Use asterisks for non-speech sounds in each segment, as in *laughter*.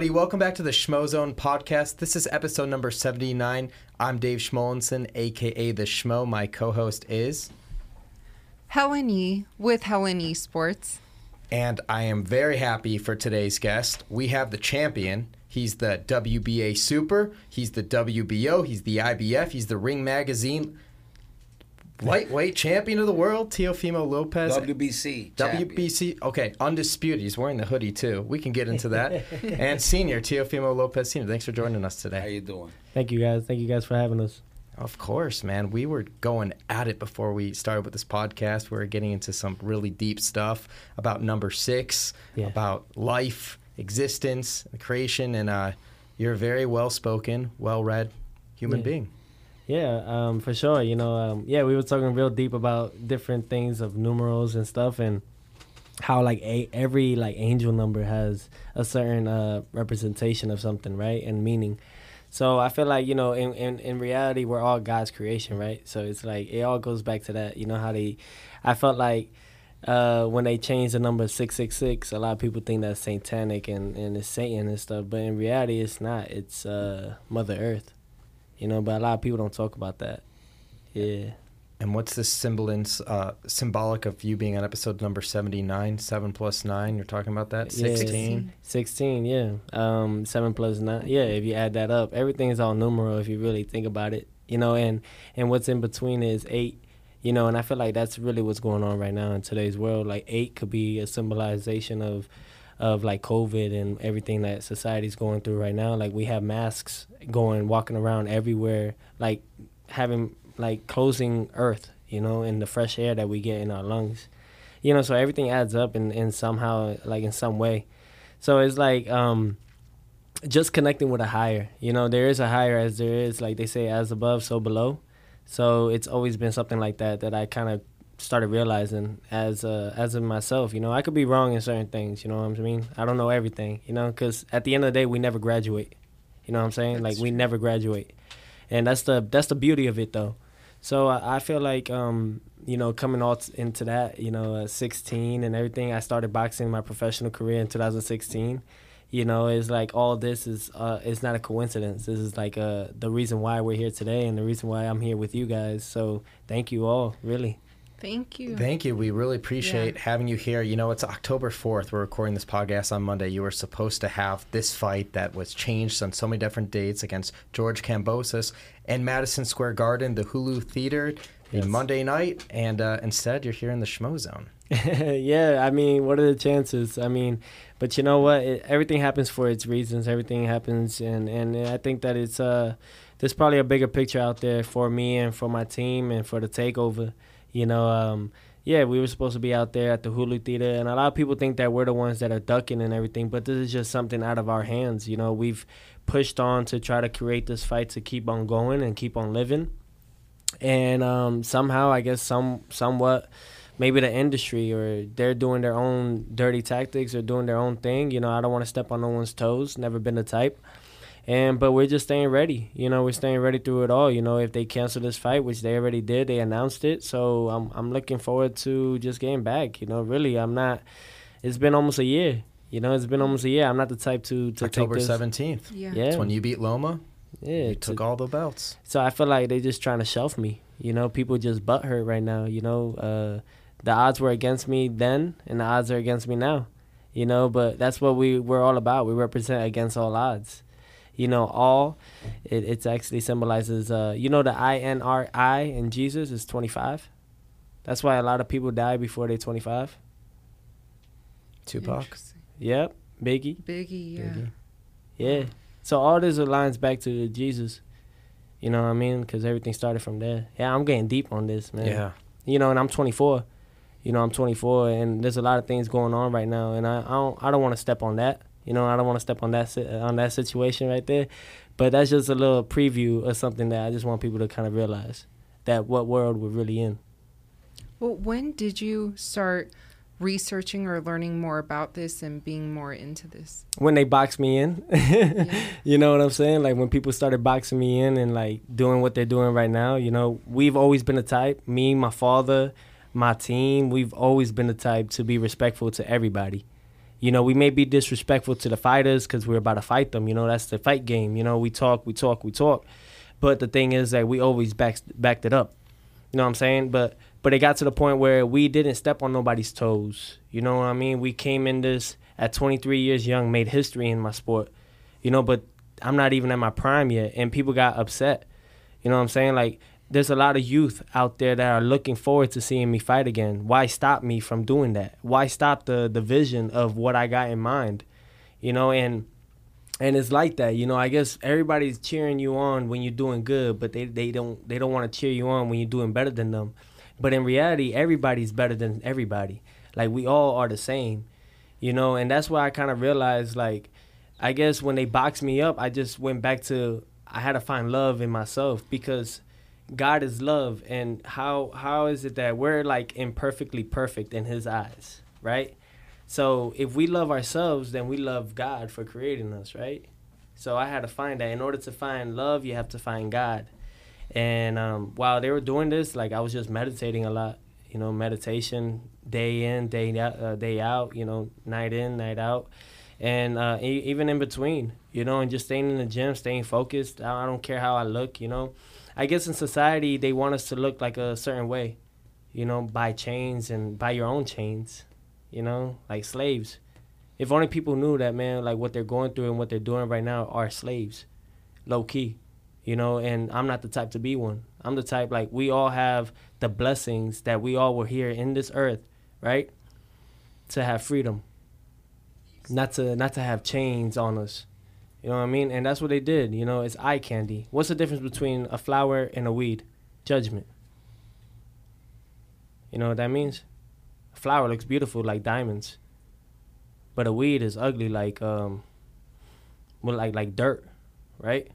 Everybody. Welcome back to the Schmozone podcast. This is episode number 79. I'm Dave Schmulenson, aka The Schmo. My co host is, Helen Yee with Helen Yee Sports. and I am very happy for today's guest. We have the champion. He's the WBA Super, he's the WBO, he's the IBF, he's the Ring Magazine lightweight champion of the world, Teofimo Lopez. WBC. champion. WBC, okay, undisputed. He's wearing the hoodie too. We can get into that. *laughs* and senior Teofimo Lopez Senior. Thanks for joining us today. How you doing? Thank you guys. Thank you guys for having us. Of course, man. We were going at it before we started with this podcast. We were getting into some really deep stuff about number six, Yeah. about life, existence, creation, and uh, you're a very well-spoken, well-read human Yeah. being. Yeah, um, for sure. You know, um, yeah, we were talking real deep about different things of numerals and stuff, and how like a, every like angel number has a certain uh, representation of something, right, and meaning. So I feel like you know, in, in in reality, we're all God's creation, right? So it's like it all goes back to that. You know how they, I felt like. Uh, when they changed the number 666 a lot of people think that's satanic and, and it's satan and stuff but in reality it's not it's uh, mother earth you know but a lot of people don't talk about that yeah And what's the semblance, uh, symbolic of you being on episode number 79, 7 plus 9? You're talking about that? Yeah. 16? 16 yeah um 7 plus 9 yeah if you add that up everything is all numeral if you really think about it you know and and what's in between is 8 you know and i feel like that's really what's going on right now in today's world like 8 could be a symbolization of of like covid and everything that society's going through right now like we have masks going walking around everywhere like having like closing earth you know and the fresh air that we get in our lungs. You know so everything adds up in, in somehow like in some way. So it's like um just connecting with a higher you know there is a higher as there is like they say as above so below. So it's always been something like that that i kind of started realizing as uh, as in myself you know i could be wrong in certain things you know what i mean i don't know everything you know because at the end of the day we never graduate you know what i'm saying like we never graduate and that's the that's the beauty of it though so I, I feel like um, you know coming all into that you know uh, 16 and everything. I started boxing my professional career in 2016. You know, it's like all this is uh, it's not a coincidence. This is like uh, the reason why we're here today and the reason why I'm here with you guys. So thank you all, really. Thank you. Thank you. We really appreciate having you here. You know, it's October 4th. We're recording this podcast on Monday. You were supposed to have this fight that was changed on so many different dates against George Kambosos in Madison Square Garden, the Hulu Theater, Yes. Monday night. And uh, instead, you're here in the Schmo Zone. *laughs* yeah, I mean, what are the chances? I mean, but you know what? It, everything happens for its reasons. Everything happens, and and I think that it's uh, there's probably a bigger picture out there for me and for my team and for the takeover. You know, um, yeah, we were supposed to be out there at the Hulu Theater, and a lot of people think that we're the ones that are ducking and everything, but this is just something out of our hands. You know, we've pushed on to try to create this fight to keep on going and keep on living, and um, somehow, I guess, some somewhat maybe the industry or they're doing their own dirty tactics or doing their own thing. You know, I don't want to step on no one's toes. Never been the type. And but we're just staying ready. You know, we're staying ready through it all. You know, if they cancel this fight, which they already did, they announced it. So I'm I'm looking forward to just getting back. You know, really, I'm not. It's been almost a year. You know, it's been almost a year. I'm not the type to to October take this. 17th. Yeah. Yeah, That's when you beat Loma. yeah. You to- took all the belts. so I feel like they're just trying to shelf me. You know, people just butt hurt right now. You know, uh, the odds were against me then, and the odds are against me now. You know, but that's what we we're all about. We represent against all odds. You know, all it it's actually symbolizes. Uh, you know, the I N R I in Jesus is twenty five. That's why a lot of people die before they're 25. Tupac. Interesting. Yep, Biggie. Biggie, yeah. Biggie. Yeah. So all this aligns back to Jesus. You know what I mean? Because everything started from there. Yeah, I'm getting deep on this, man. Yeah. You know, and I'm 24. You know, I'm 24, and there's a lot of things going on right now, and I, I don't I don't want to step on that. You know, I don't want to step on that si- on that situation right there. But that's just a little preview of something that I just want people to kind of realize that what world we're really in. Well, when did you start researching or learning more about this and being more into this? when they box me in. *laughs* you know what I'm saying? Like when people started boxing me in and like doing what they're doing right now, you know, we've always been the type, me, my father, my team, we've always been the type to be respectful to everybody. You know, we may be disrespectful to the fighters because we're about to fight them. You know, that's the fight game. You know, we talk, we talk, we talk. But the thing is that we always backed backed it up. You know what I'm saying? But but it got to the point where we didn't step on nobody's toes. You know what I mean? We came in this at 23 years young, made history in my sport. You know, but I'm not even at my prime yet, and people got upset. You know what I'm saying? Like there's a lot of youth out there that are looking forward to seeing me fight again. Why stop me from doing that? Why stop the the vision of what I got in mind? You know, and and it's like that. You know, I guess everybody's cheering you on when you're doing good, but they they don't they don't want to cheer you on when you're doing better than them. But in reality, everybody's better than everybody. Like we all are the same. You know, and that's why I kind of realized like I guess when they boxed me up, I just went back to I had to find love in myself because God is love, and how how is it that we're like imperfectly perfect in His eyes, right? So if we love ourselves, then we love God for creating us, right? So I had to find that. In order to find love, you have to find God. And um, while they were doing this, like I was just meditating a lot, you know, meditation day in, day out, uh, day out, you know, night in, night out, and uh, e- even in between, you know, and just staying in the gym, staying focused. I I don't care how I look, you know. I guess in society they want us to look like a certain way, you know, buy chains and buy your own chains, you know, like slaves. If only people knew that, man, like what they're going through and what they're doing right now are slaves, low key, you know. And I'm not the type to be one. I'm the type like we all have the blessings that we all were here in this earth, right? To have freedom, not to not to have chains on us. You know what I mean? And that's what they did. You know, it's eye candy. What's the difference between a flower and a weed? Judgment. You know what that means? A flower looks beautiful like diamonds, but a weed is ugly like um, well, like like dirt, right?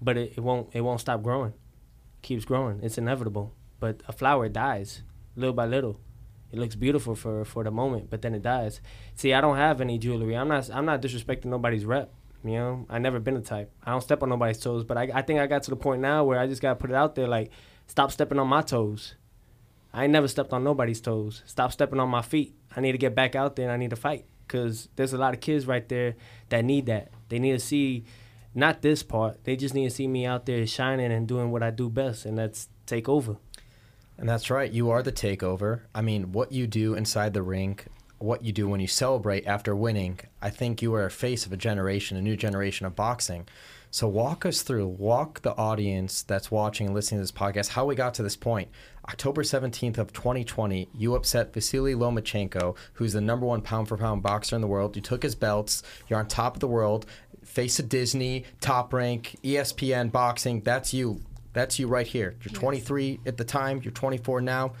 But it, it won't it won't stop growing. keeps growing. It's inevitable. But a flower dies little by little. It looks beautiful for for the moment, but then it dies. See, I don't have any jewelry. I'm not I'm not disrespecting nobody's rep. You know, I never been the type. I don't step on nobody's toes, but I, I think I got to the point now where I just gotta put it out there, like, stop stepping on my toes. I ain't never stepped on nobody's toes. Stop stepping on my feet. I need to get back out there and I need to fight, cause there's a lot of kids right there that need that. They need to see, not this part. They just need to see me out there shining and doing what I do best, and that's take over. And that's right. You are the takeover. I mean, what you do inside the ring, what you do when you celebrate after winning, I think you are a face of a generation, a new generation of boxing. So walk us through, walk the audience that's watching and listening to this podcast, how we got to this point. October 17th of 2020, you upset Vasily Lomachenko, who's the number one pound for pound boxer in the world. You took his belts. You're on top of the world. Face of Disney, Top Rank, ESPN boxing. That's you. That's you right here. You're 23 at the time. You're 24 now.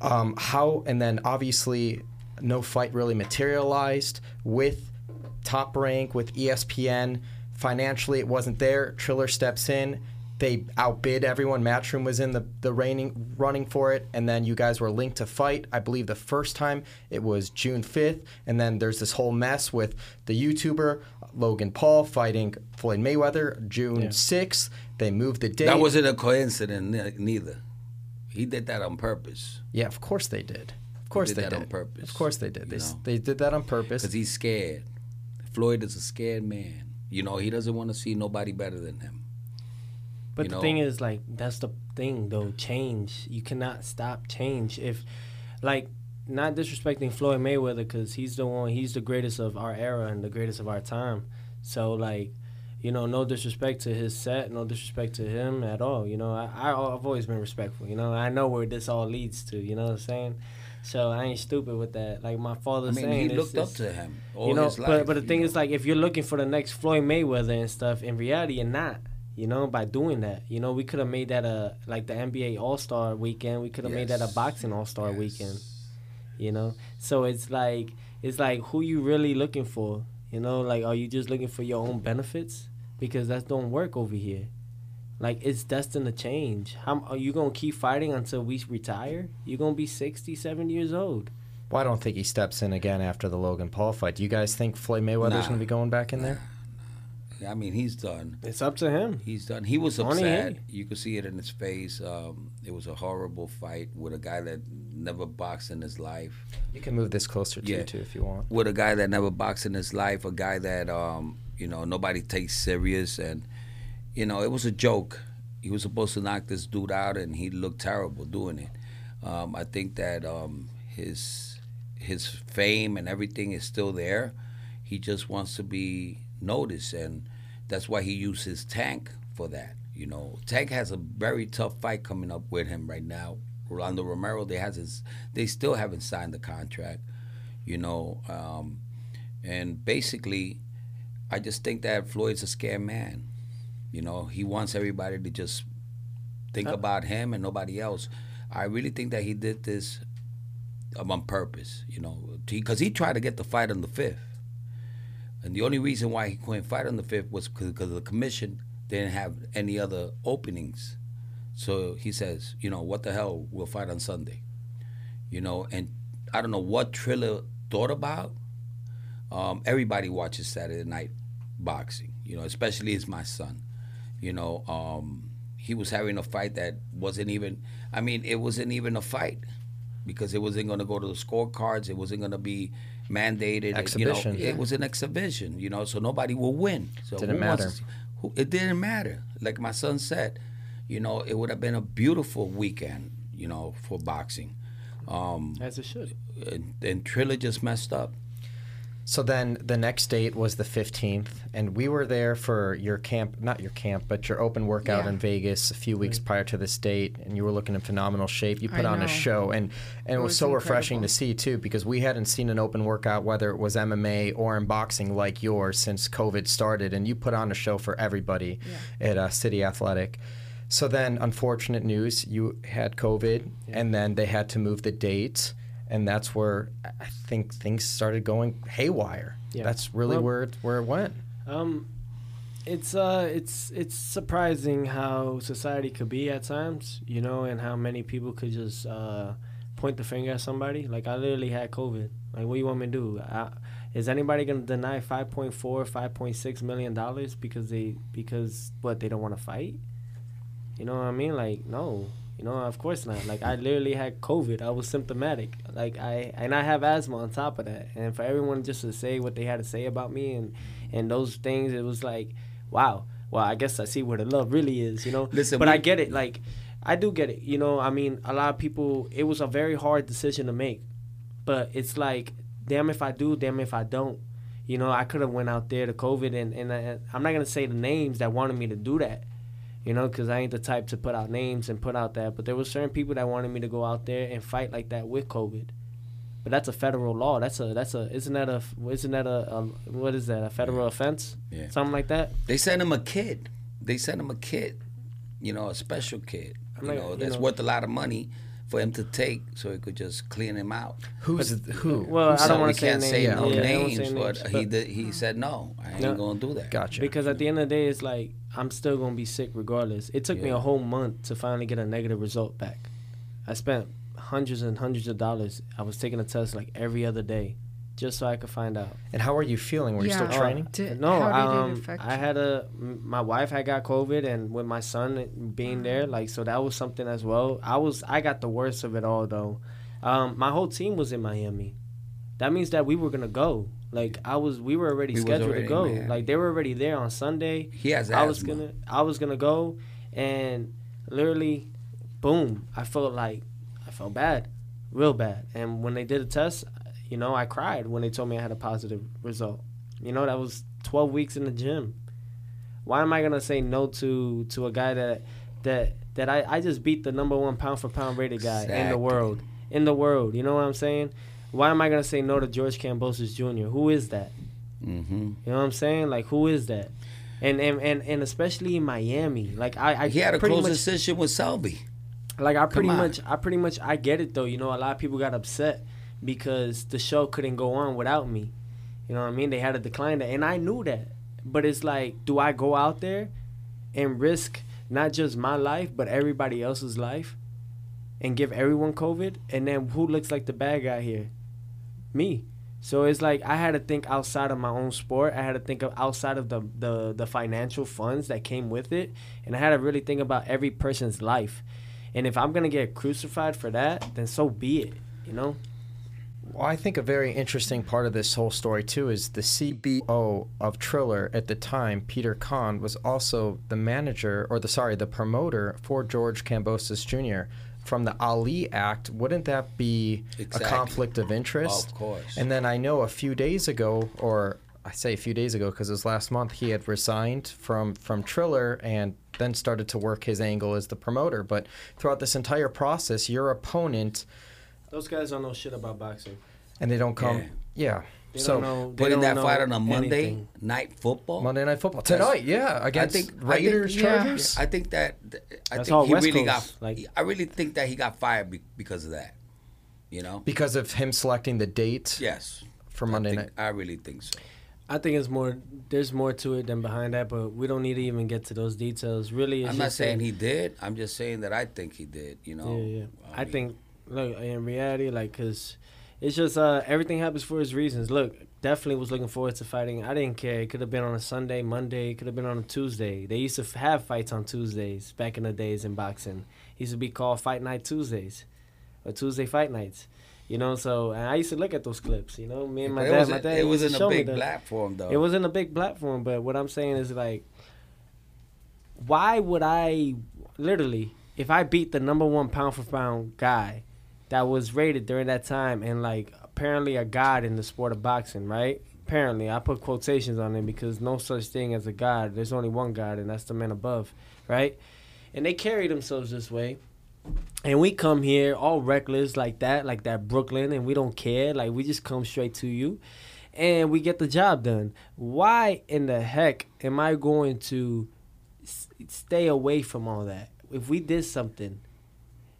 Um, how and then obviously no fight really materialized with Top Rank with ESPN. Financially, it wasn't there. Triller steps in. They outbid everyone. Matchroom was in the the reigning running for it, and then you guys were linked to fight. I believe the first time it was June 5th, and then there's this whole mess with the YouTuber Logan Paul fighting Floyd Mayweather June Yeah. 6th. They moved the date. That wasn't a coincidence neither. He did that on purpose Yeah, of course they did. Of course did they that did. on purpose, Of course they did. They, know? they did that on purpose. because he's scared. Floyd is a scared man. You know, he doesn't want to see nobody better than him. But You the know? thing is, like, that's the thing, though. Change. You cannot stop change. If, like, not disrespecting Floyd Mayweather, because he's the one, he's the greatest of our era and the greatest of our time. So, like, You know, no disrespect to his set, no disrespect to him at all. You know, I, I I've always been respectful. You know, I know where this all leads to. You know what I'm saying? So I ain't stupid with that. Like my father I mean, saying, he it's- looked up it's- to him all you know, his life. but but the thing know. is, like, if you're looking for the next Floyd Mayweather and stuff, in reality, you're not. You know, by doing that, you know, we could have made that a like the NBA All Star weekend. We could have made that a boxing All Star Yes. weekend. You know, so it's like it's like who you really looking for. You know, like are you just looking for your own benefits? Because that don't work over here. Like it's destined to change. How are you gonna keep fighting until we retire? You're gonna be 60, 70 years old. Well, I don't think he steps in again after the Logan Paul fight. Do you guys think Floyd Mayweather's Nah. going to be going back in there? I mean, he's done. It's up to him. He's done. He was Only upset. he. You could see it in his face. Um, it was a horrible fight with a guy that never boxed in his life. You can move this closer to Yeah. you too if you want. With a guy that never boxed in his life, a guy that um, you know nobody takes serious, and you know it was a joke. He was supposed to knock this dude out, and he looked terrible doing it. Um, I think that um, his his fame and everything is still there. He just wants to be noticed, and that's why he used his tank for that. You know, Tank has a very tough fight coming up with him right now. Rolando Romero, they has his, they still haven't signed the contract. You know, um, and basically, I just think that Floyd's a scared man. You know, he wants everybody to just think about him and nobody else. I really think that he did this um, on purpose. You know, because he, tried to get the fight on the fifth, and the only reason why he couldn't fight on the fifth was because the commission didn't have any other openings. So he says, you know, what the hell? We'll fight on Sunday. You know, and I don't know what Triller thought about. Um, everybody watches Saturday night boxing, you know, especially it's my son. You know, um, he was having a fight that wasn't even, I mean, it wasn't even a fight because it wasn't going to go to the scorecards. It wasn't going to be mandated. Exhibition. You know, it was an exhibition, you know, so nobody will win. So Didn't who wants matter. to see- who, it didn't matter. Like my son said, you know, it would have been a beautiful weekend, you know, for boxing. Um, As it should. and, and Triller just messed up. So then the next date was the 15th, and we were there for your camp, not your camp, but your open workout Yeah. in Vegas a few weeks prior to this date, and you were looking in phenomenal shape. You put I on know. a show, and, and it, It was, was so refreshing to see, too, because we hadn't seen an open workout, whether it was MMA or in boxing like yours, since COVID started, and you put on a show for everybody at uh, City Athletic. So then, unfortunate news, you had COVID, and then they had to move the date, and that's where I think things started going haywire. Yeah. That's really Well- where it, where it went. Um, it's uh, it's it's surprising how society could be at times, you know, and how many people could just uh, point the finger at somebody. Like I literally had COVID. Like, what do you want me to do? I, is anybody gonna deny 5.4, 5.6 million dollars because they because what they don't want to fight? You know what I mean? Like, no. You know, of course not. Like I literally had COVID. I was symptomatic. Like I and I have asthma on top of that. And for everyone just to say what they had to say about me and and those things, it was like, wow. Well, I guess I see where the love really is. You know. Listen, but we- I get it. Like I do get it. You know, I mean, a lot of people. It was a very hard decision to make, but it's like, damn if I do, damn if I don't. You know, I could have went out there to COVID, and and I, I'm not gonna say the names that wanted me to do that you know, because I ain't the type to put out names and put out that. But there were certain people that wanted me to go out there and fight like that with COVID. But that's a federal law. That's a that's a isn't that a isn't that a, a what is that a federal offense? Yeah. Something like that. They sent him a kid. They sent him a kid, you know, a special kid. I'm You like, know, you that's know- worth a lot of money for him to take, so he could just clean him out. Who's who? Well, I don't want to say can't names. say Yeah, no okay. I don't wanna names, say but he did. He said no. I ain't No. gonna do that. Gotcha. Because at the end of the day, it's like I'm still gonna be sick regardless. It took me a whole month to finally get a negative result back. I spent hundreds and hundreds of dollars. I was taking a test like every other day, just so I could find out. and how are you feeling? Were you still Yeah. training? Did- no, how did um, affect I had a my wife had got COVID, and with my son being there, like so that was something as well. I was I got the worst of it all though. Um, my whole team was in Miami. That means that we were gonna go. Like I was, we were already We scheduled already to go. Miami. Like they were already there on Sunday. He has I was gonna I was gonna go, and literally, boom! I felt like I felt bad, real bad. And when they did a test, you know, I cried when they told me I had a positive result. You know, that was 12 weeks in the gym. Why am I gonna say no to to a guy that that that I, I just beat the number one pound for pound rated guy in the world in the world? You know what I'm saying? Why am I gonna say no to George Kambosos Jr.? Who is that? Mm-hmm. You know what I'm saying? Like who is that? And and and, and especially in Miami, like I, I He had a close much, decision with Selby. like I pretty much I pretty much I get it though. You know, a lot of people got upset because the show couldn't go on without me. You know what I mean? They had to decline that, and I knew that. But it's like, do I go out there and risk not just my life but everybody else's life, and give everyone COVID? And then who looks like the bad guy here? Me. So it's like I had to think outside of my own sport. I had to think of outside of the, the the financial funds that came with it, and I had to really think about every person's life. And if I'm gonna get crucified for that, then so be it. You know. Well, I think a very interesting part of this whole story too is the CBO of Triller at the time, Peter Kahn, was also the manager or the sorry, the promoter for George Kambosos Jr. From the Ali Act, wouldn't that be Exactly. a conflict of interest? Of course. And then I know a few days ago, or I say a few days ago because it was last month, he had resigned from from Triller and then started to work his angle as the promoter. But throughout this entire process, your opponent Those guys don't know shit about boxing. and they don't come. Yeah. Yeah. They so know. Putting that fight on a Monday anything. night football. Monday Night Football tonight, yeah, against think- I think- Raiders, yeah. Chargers. I think that I That's think he West really Coast, got. like- I really think that he got fired because of that. You know. because of him selecting the date Yes. for Monday I night. I really think so. I think it's more. There's more to it than behind that, but we don't need to even get to those details. Really, it's I'm not saying that- he did. I'm just saying that I think he did. You know. Yeah, yeah. I mean, think, look, in reality, like, cause it's just uh everything happens for its reasons. Look, definitely was looking forward to fighting. I didn't care. It could have been on a Sunday, Monday. It could have been on a Tuesday. They used to f- have fights on Tuesdays back in the days in boxing. It used to be called Fight Night Tuesdays, or Tuesday Fight Nights. You know, so and I used to look at those clips. You know, me and my dad. my dad. it was used in a big platform though. It was in a big platform, but what I'm saying is like, why would I literally, if I beat the number one pound for pound guy that was rated during that time and like apparently a god in the sport of boxing, right? Apparently, I put quotations on it because no such thing as a god. There's only one god, and that's the man above, right? And they carry themselves this way. And we come here all reckless like that, like that Brooklyn, and we don't care. Like we just come straight to you and we get the job done. Why in the heck am I going to s- stay away from all that? If we did something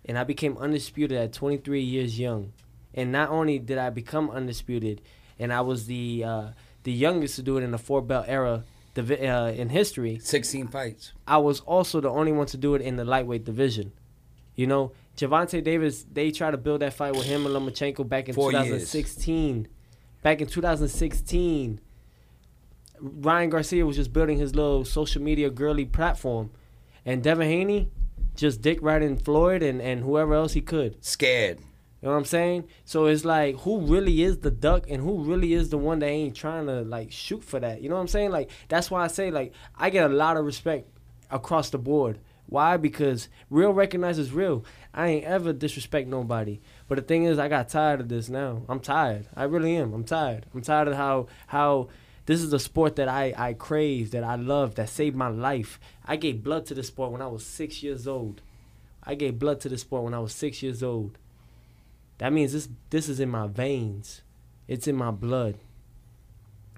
and I became undisputed at 23 years young, and not only did I become undisputed, and I was the uh, the youngest to do it in the four belt era divi- uh, in history, 16 fights. I was also the only one to do it in the lightweight division. You know, Gervonta Davis, they tried to build that fight with him and Lomachenko back in Four years. 2016. Back in 2016, Ryan Garcia was just building his little social media girly platform. And Devin Haney just dick riding Floyd and, and whoever else he could. Scared. You know what I'm saying? So it's like who really is the duck and who really is the one that ain't trying to like shoot for that. You know what I'm saying? Like that's why I say like I get a lot of respect across the board. Why? Because real recognizes real. I ain't ever disrespect nobody. But the thing is I got tired of this now. I'm tired. I really am. I'm tired. I'm tired of how how this is a sport that I, I crave, that I love, that saved my life. I gave blood to the sport when I was six years old. I gave blood to the sport when I was six years old. That means this this is in my veins. It's in my blood.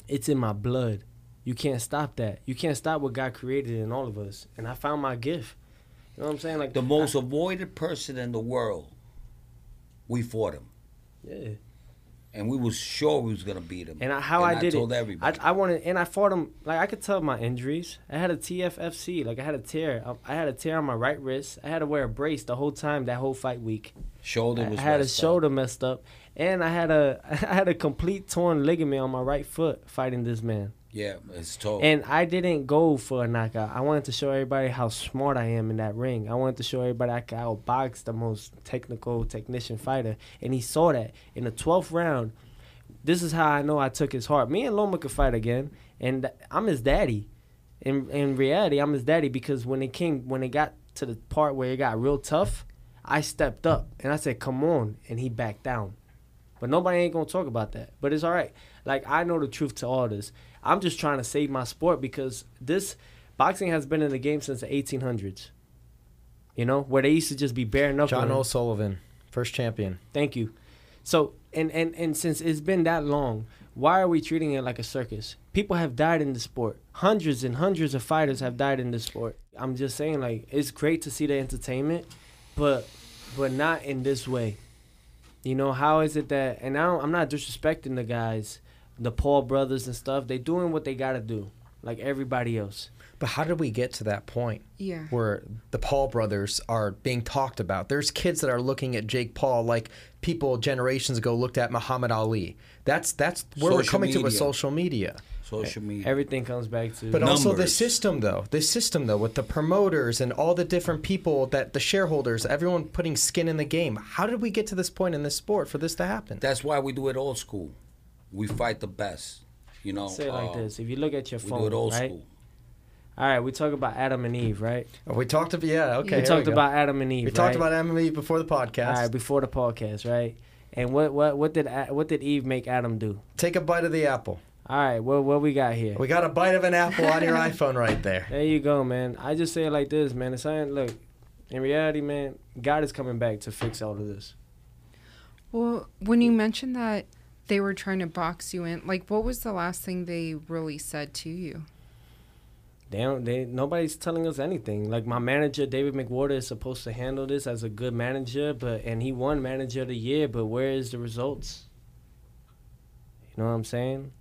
It's in my blood. You can't stop that. You can't stop what God created in all of us. And I found my gift. You know what I'm saying? Like The most avoided person in the world, we fought him. yeah. And we was sure we was gonna beat him. And I, how And I did told it, everybody. I, I wanted, and I fought him. Like I could tell my injuries. I had a TFCC. Like I had a tear. I, I had a tear on my right wrist. I had to wear a brace the whole time that whole fight week. shoulder was. I had a messed up. shoulder messed up, and I had a *laughs* I had a complete torn ligament on my right foot fighting this man. Yeah, it's tough. And I didn't go for a knockout. I wanted to show everybody how smart I am in that ring. I wanted to show everybody I could outbox the most technical technician fighter. And he saw that. In the 12th round, this is how I know I took his heart. Me and Loma could fight again. And I'm his daddy. In in reality, I'm his daddy because when it came when it got to the part where it got real tough, I stepped up and I said, "Come on," and he backed down. But nobody ain't gonna talk about that. But it's all right. Like I know the truth to all this. I'm just trying to save my sport because this Boxing has been in the game since the 1800s. You know, where they used to just be bare knuckling. John O'Sullivan, first champion. Thank you. So, and, and, and since it's been that long, why are we treating it like a circus? People have died in the sport. Hundreds and hundreds of fighters have died in the sport. I'm just saying, like, it's great to see the entertainment, but but not in this way. You know, how is it that? And I don't, I'm not disrespecting the guys, the Paul brothers and stuff. They doing what they gotta do, like everybody else. But how did we get to that point? Yeah. Where the Paul brothers are being talked about. There's kids that are looking at Jake Paul like people generations ago looked at Muhammad Ali. That's that's where we're Social coming to with media. social media. Social media. Everything comes back to. But also the system though. The system though with the promoters and all the different people that the shareholders, everyone putting skin in the game. How did we get to this point in this sport for this to happen? That's why we do it old school. We fight the best. You know. say it like uh, this: If you look at your We phone, do it old right? school. All right, we talk about Adam and Eve, right? Oh, we talked about yeah, okay. we talked go. about Adam and Eve. We talked right? about Emily before the podcast. All right, before the podcast, right? And what what what did what did Eve make Adam do? Take a bite of the apple. All right, what what we got here? We got a bite of an apple on your iPhone right there. *laughs* There you go, man. I just say it like this, man. It's saying, look, in reality, man, God is coming back to fix all of this. Well, when you mentioned that they were trying to box you in, like, what was the last thing they really said to you? They don't. They nobody's telling us anything. Like my manager, David McWater, is supposed to handle this as a good manager, but and he won manager of the year. But where is the results? You know what I'm saying?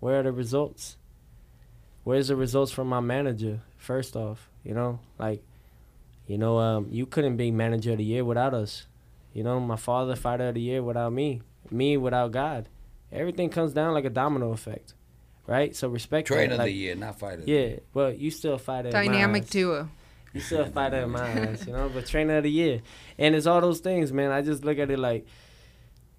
Where are the results? Where's the results from my manager? First off, you know, like, you know, um, you couldn't be manager of the year without us. You know, my father fighter of the year without me, me without God. Everything comes down like a domino effect, right? So respect. that. Trainer of the year, not fighter. yeah, well, you still fight at Dynamic duo. You still fight at my eyes, you know. But trainer of the year, and it's all those things, man. I just look at it like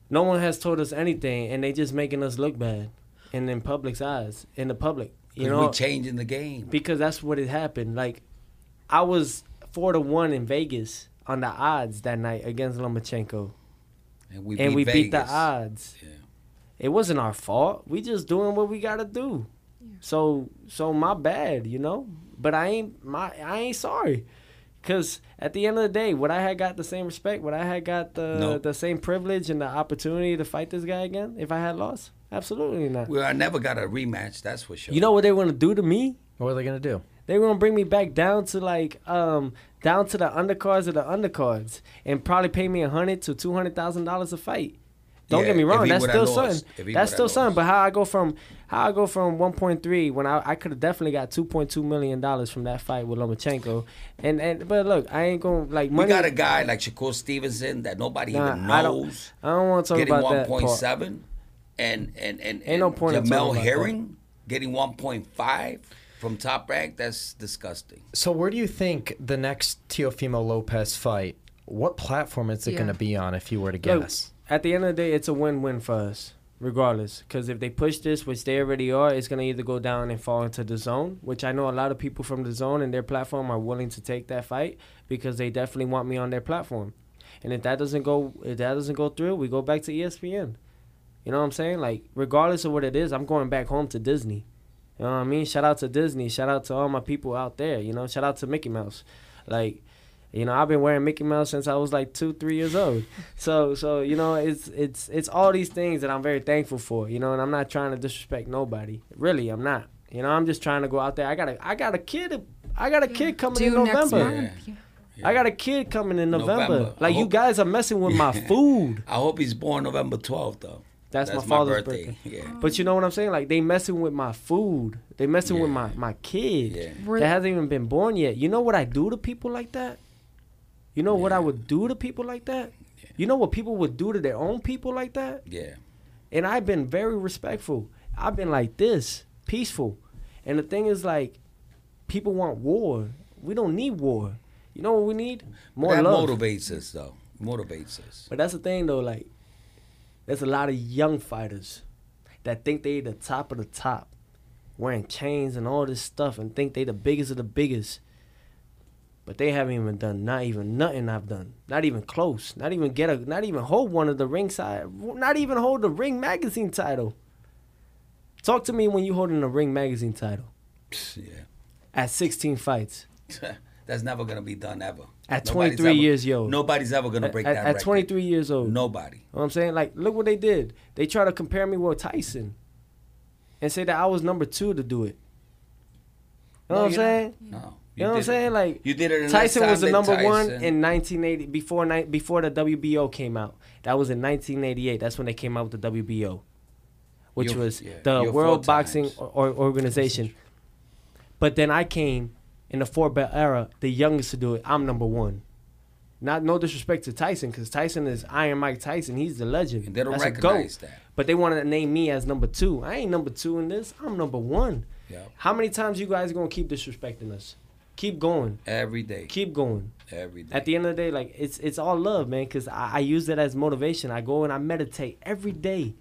no one has told us anything, and they just making us look bad, and in public's eyes, in the public, you know, we changing the game. because that's what it happened. Like I was four to one in Vegas on the odds that night against Lomachenko, And we and beat we beat the odds. Yeah. It wasn't our fault. We just doing what we gotta do. So so my bad, you know. But I ain't my I ain't sorry, cause at the end of the day, would I had got the same respect? Would I had got the No. the same privilege and the opportunity to fight this guy again if I had lost? Absolutely not. Well, I never got a rematch. That's for sure. You know what they want to do to me? What are they gonna do? They gonna bring me back down to like um down to the undercards of the undercards and probably pay me a hundred to two hundred thousand dollars a fight. Don't Yeah, get me wrong, that's still something. That's still something. But how I go from how I go from one point three when I I could have definitely got two point two million dollars from that fight with Lomachenko. And and but look, I ain't gonna like we got a guy like Shakur Stevenson that nobody Nah, even don't- knows. I don't want to talk about one that point part. seven, and and and Ain't no point in Jamel Herring getting one point five from top rank. That's disgusting. So where do you think the next Teofimo Lopez fight? What platform is it Yeah. going to be on if you were to Look, guess? at the end of the day, it's a win-win for us, regardless. Because if they push this, which they already are, it's gonna either go down and fall into DAZN, which I know a lot of people from DAZN and their platform are willing to take that fight because they definitely want me on their platform. And if that doesn't go, if that doesn't go through, we go back to ESPN. You know what I'm saying? Like, regardless of what it is, I'm going back home to Disney. You know what I mean? Shout out to Disney. Shout out to all my people out there. You know, shout out to Mickey Mouse. Like, you know, I've been wearing Mickey Mouse since I was like two, three years old. *laughs* So, so you know, it's it's it's all these things that I'm very thankful for. You know, and I'm not trying to disrespect nobody. Really, I'm not. You know, I'm just trying to go out there. I got a I got a kid. I got a kid coming in Due next November. month. Yeah. Yeah. I got a kid coming in November. November. I Like you guys are messing with my *laughs* food. I hope he's born November twelfth though. That's, my father's birthday. Yeah. But you know what I'm saying? Like they messing with my food. They messing with my my kid Yeah. Were- that hasn't even been born yet. You know what I do to people like that? You know what I would do to people like that? You know what people would do to their own people like that? Yeah. And I've been very respectful. I've been like this, peaceful. And the thing is like people want war. We don't need war. You know what we need? More that love. motivates us though. Motivates us. But that's the thing though, like there's a lot of young fighters that think they the top of the top, wearing chains and all this stuff and think they the biggest of the biggest. But they haven't even done not even nothing I've done. Not even close. Not even get a not even hold one of the ring side not even hold the ring magazine title. Talk to me when you holding the ring magazine title. Yeah. at 16 fights. *laughs* That's never gonna be done ever. At Nobody's 23 ever- years old. Nobody's ever gonna break at, that at record. 23 years old. Nobody. You know what I'm saying? Like, look what they did. They try to compare me with Tyson and say that I was number two to do it. You know No, what I'm saying? not. No. You know what I'm did it. saying? Like You did it Tyson was the number than one in 1980 before ni- before the WBO came out. That was in 1988. That's when they came out with the WBO, which was yeah, the World Boxing times. or, Organization. But then I came in the four belt era, the youngest to do it. I'm number one. Not no disrespect to Tyson, because Tyson is Iron Mike Tyson. He's the legend. And they don't That's recognize that. But they wanted to name me as number two. I ain't number two in this. I'm number one. Yep. How many times you guys gonna keep disrespecting us? Keep going. Every day. Keep going. Every day. At the end of the day, like it's it's all love, man. Cause I, I use it as motivation. I go and I meditate every day.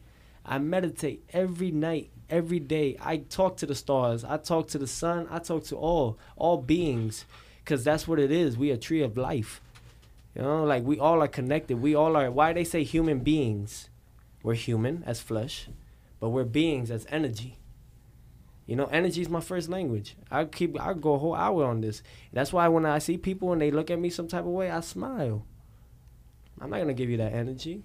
I meditate every night, every day. I talk to the stars. I talk to the sun. I talk to all all beings, cause that's what it is. We a tree of life. You know, like we all are connected. We all are. Why they say human beings? We're human as flesh, but we're beings as energy. You know, energy is my first language. I keep I go a whole hour on this. That's why when I see people and they look at me some type of way, I smile. I'm not gonna give you that energy.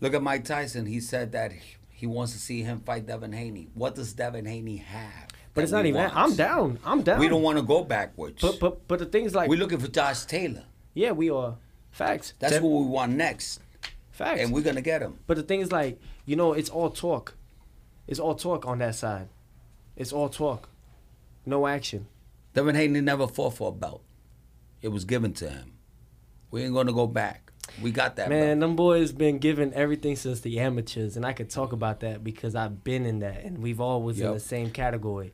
Look at Mike Tyson. He said that he- wants to see him fight Devin Haney. What does Devin Haney have? But it's not even. want? I'm down. I'm down. We don't want to go backwards. But but but the things like We're looking for Josh Taylor. yeah, we are facts. That's what we want next, Facts. and we're gonna get him. But the thing is, like, you know, it's all talk. It's all talk on that side. It's all talk. No action. Devin Haney never fought for a belt. It was given to him. We ain't gonna go back. We got that Man, belt. them boys been given everything since the amateurs, and I could talk about that because I've been in that, and we've all was in the same category.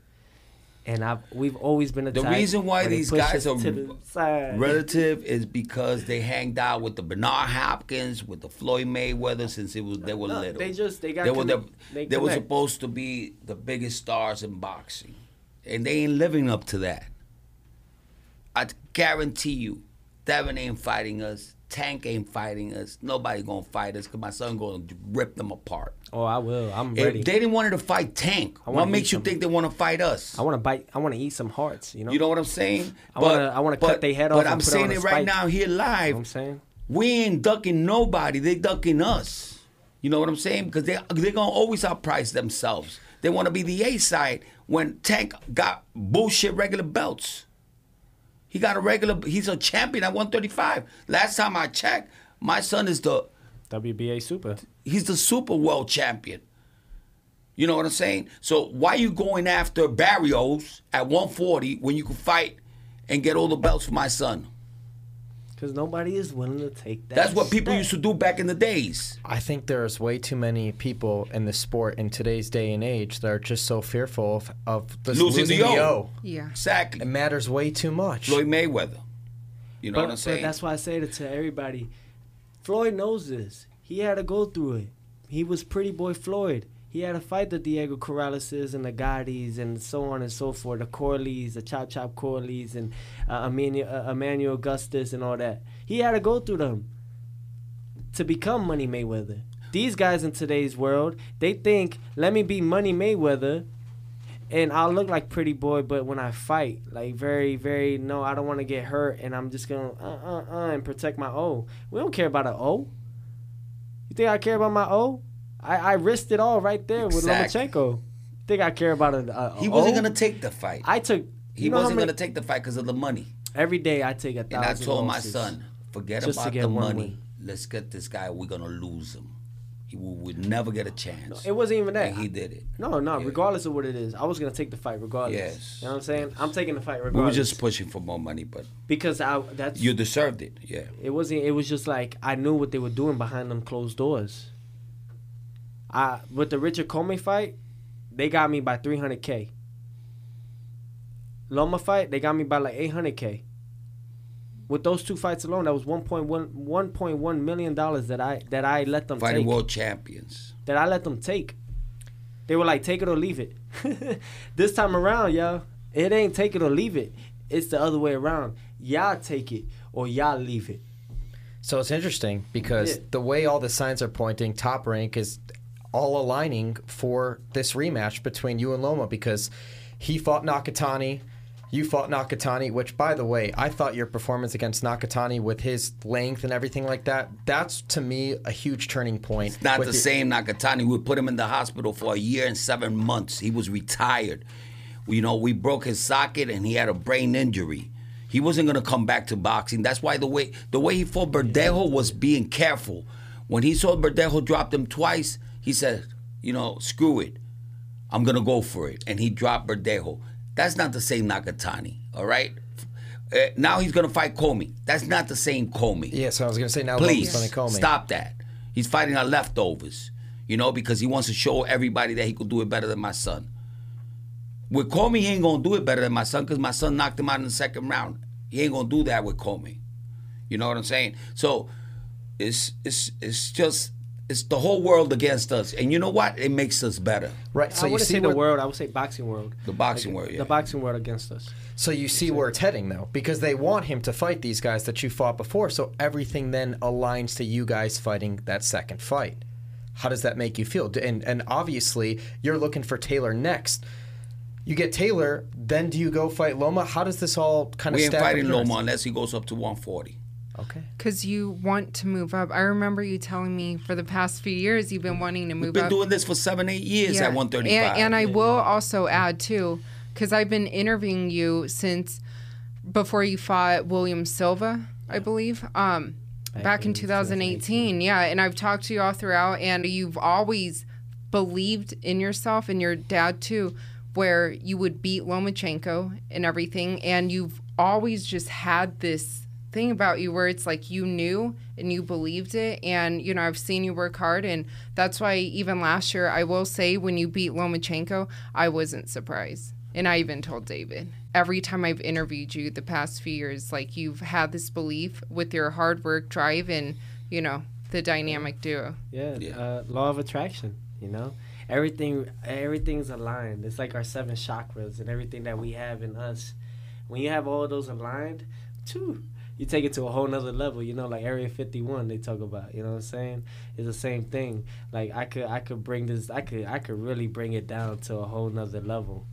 And I've we've always been a The reason why these guys are the. Relative is because they hanged out with the Bernard Hopkins, with the Floyd Mayweather since it was they were No, little. they just- they got they were the, they they were supposed to be the biggest stars in boxing, and they ain't living up to that. I guarantee you, Devin ain't fighting us. Tank ain't fighting us. Nobody gonna fight us because my son gonna rip them apart. Oh, I will. I'm If ready. they didn't want to fight Tank, what makes you some- think they want to fight us? I want to bite. I want to eat some hearts. You know. You know what I'm saying? I wanna- I wanna cut their they head But off and I'm it saying a it right now here You know live. what I'm saying. We ain't ducking nobody. They ducking us. You know what I'm saying? Because they they're gonna always outprice themselves. They want to be the A side when Tank got bullshit regular belts. He got a regular. He's a champion at 135. Last time I checked, my son is the WBA Super. he's the super world champion. You know what I'm saying? So why you going after Barrios at 140 when you can fight and get all the belts for my son? Because nobody is willing to take that. That's what people step. used to do back in the days. I think there's way too many people in the sport in today's day and age that are just so fearful of, of the, Losing the O. Yeah. Exactly. It matters way too much. Floyd Mayweather. You know but, what I'm saying? But that's why I say it to everybody. Floyd knows this. He had to go through it. He was pretty boy Floyd. He had to fight the Diego Corraleses and the Gattis and so on and so forth, the Corleys, the Chop Chop Corleys, and uh, Emmanuel, uh, Emmanuel Augustus and all that. He had to go through them to become Money Mayweather. These guys in today's world, they think, let me be Money Mayweather and I'll look like pretty boy, but when I fight, like very, very, no, I don't want to get hurt, and I'm just gonna uh uh uh and protect my O. We don't care about an O. You think I care about my O? I I risked it all right there Exactly. with Lomachenko. Think I care about a, a he wasn't O? gonna take the fight. I took. he you know how wasn't many- gonna take the fight because of the money. Every day I take a thousand. And I told my son, forget about the money. win. Let's get this guy. We're gonna lose him. He will, would never get a chance. It wasn't even that. And he did it. No, no. Yeah. Regardless of what it is, I was gonna take the fight regardless. Yes. You know what I'm saying? I'm taking the fight regardless. We were just pushing for more money, but because I that's you deserved it. Yeah. It wasn't. It was just like I knew what they were doing behind them closed doors. I with the Richard Commey fight, they got me by three hundred k. Loma fight, they got me by like eight hundred k. With those two fights alone, that was 1.1 1.1 million dollars that I that I let them Fighting take. world champions. That I let them take. They were like, take it or leave it. *laughs* this time around, y'all, it ain't take it or leave it. It's the other way around. Y'all take it or y'all leave it. So it's interesting because Yeah. the way all the signs are pointing, Top Rank is all aligning for this rematch between you and Loma because he fought Nakatani You fought Nakatani, which, by the way, I thought your performance against Nakatani with his length and everything like that, that's to me a huge turning point. It's not the your- same Nakatani. We put him in the hospital for a year and seven months. He was retired. You know, we broke his socket and he had a brain injury. He wasn't gonna come back to boxing. That's why the way the way he fought Verdejo was being careful. When he saw Verdejo dropped him twice, he said, you know, screw it. I'm gonna go for it. And he dropped Verdejo. That's not the same Nakatani, all right? Uh, now he's gonna fight Commey. That's not the same Commey. Yeah, so I was going to say now Please Loma's going to call me. stop that. He's fighting our leftovers, you know, because he wants to show everybody that he could do it better than my son. With Commey, he ain't gonna do it better than my son because my son knocked him out in the second round. He ain't gonna do that with Commey. You know what I'm saying? So it's it's it's just it's the whole world against us, and you know what? It makes us better. Right, so I you wouldn't see say the world. I would say boxing world. The boxing world, yeah. The boxing world against us. So you see where it's heading, though, because they want him to fight these guys that you fought before. So everything then aligns to you guys fighting that second fight. How does that make you feel? And and obviously you're looking for Taylor next. You get Taylor, then do you go fight Loma? How does this all kind of We ain't stack fighting Loma unless he goes up to 140. Okay. Because you want to move up. I remember you telling me for the past few years you've been wanting to move up. We've been up. doing this for seven, eight years at 135. And, and I will also add too, because I've been interviewing you since before you fought William Silva, I believe. Um, back in 2018, yeah. And I've talked to you all throughout, and you've always believed in yourself and your dad too, where you would beat Lomachenko and everything, and you've always just had this thing about you where it's like you knew and you believed it and you know I've seen you work hard and that's why even last year I will say when you beat Lomachenko I wasn't surprised and I even told David every time I've interviewed you the past few years like you've had this belief with your hard work drive and you know the dynamic duo Yeah, Yeah. Uh, law of attraction. You know, everything everything's aligned. It's like our seven chakras and everything that we have in us. When you have all those aligned, too, you take it to a whole nother level. You know, like Area Fifty One they talk about. You know what I'm saying? It's the same thing. Like I could I could bring this. I could I could really bring it down to a whole nother level.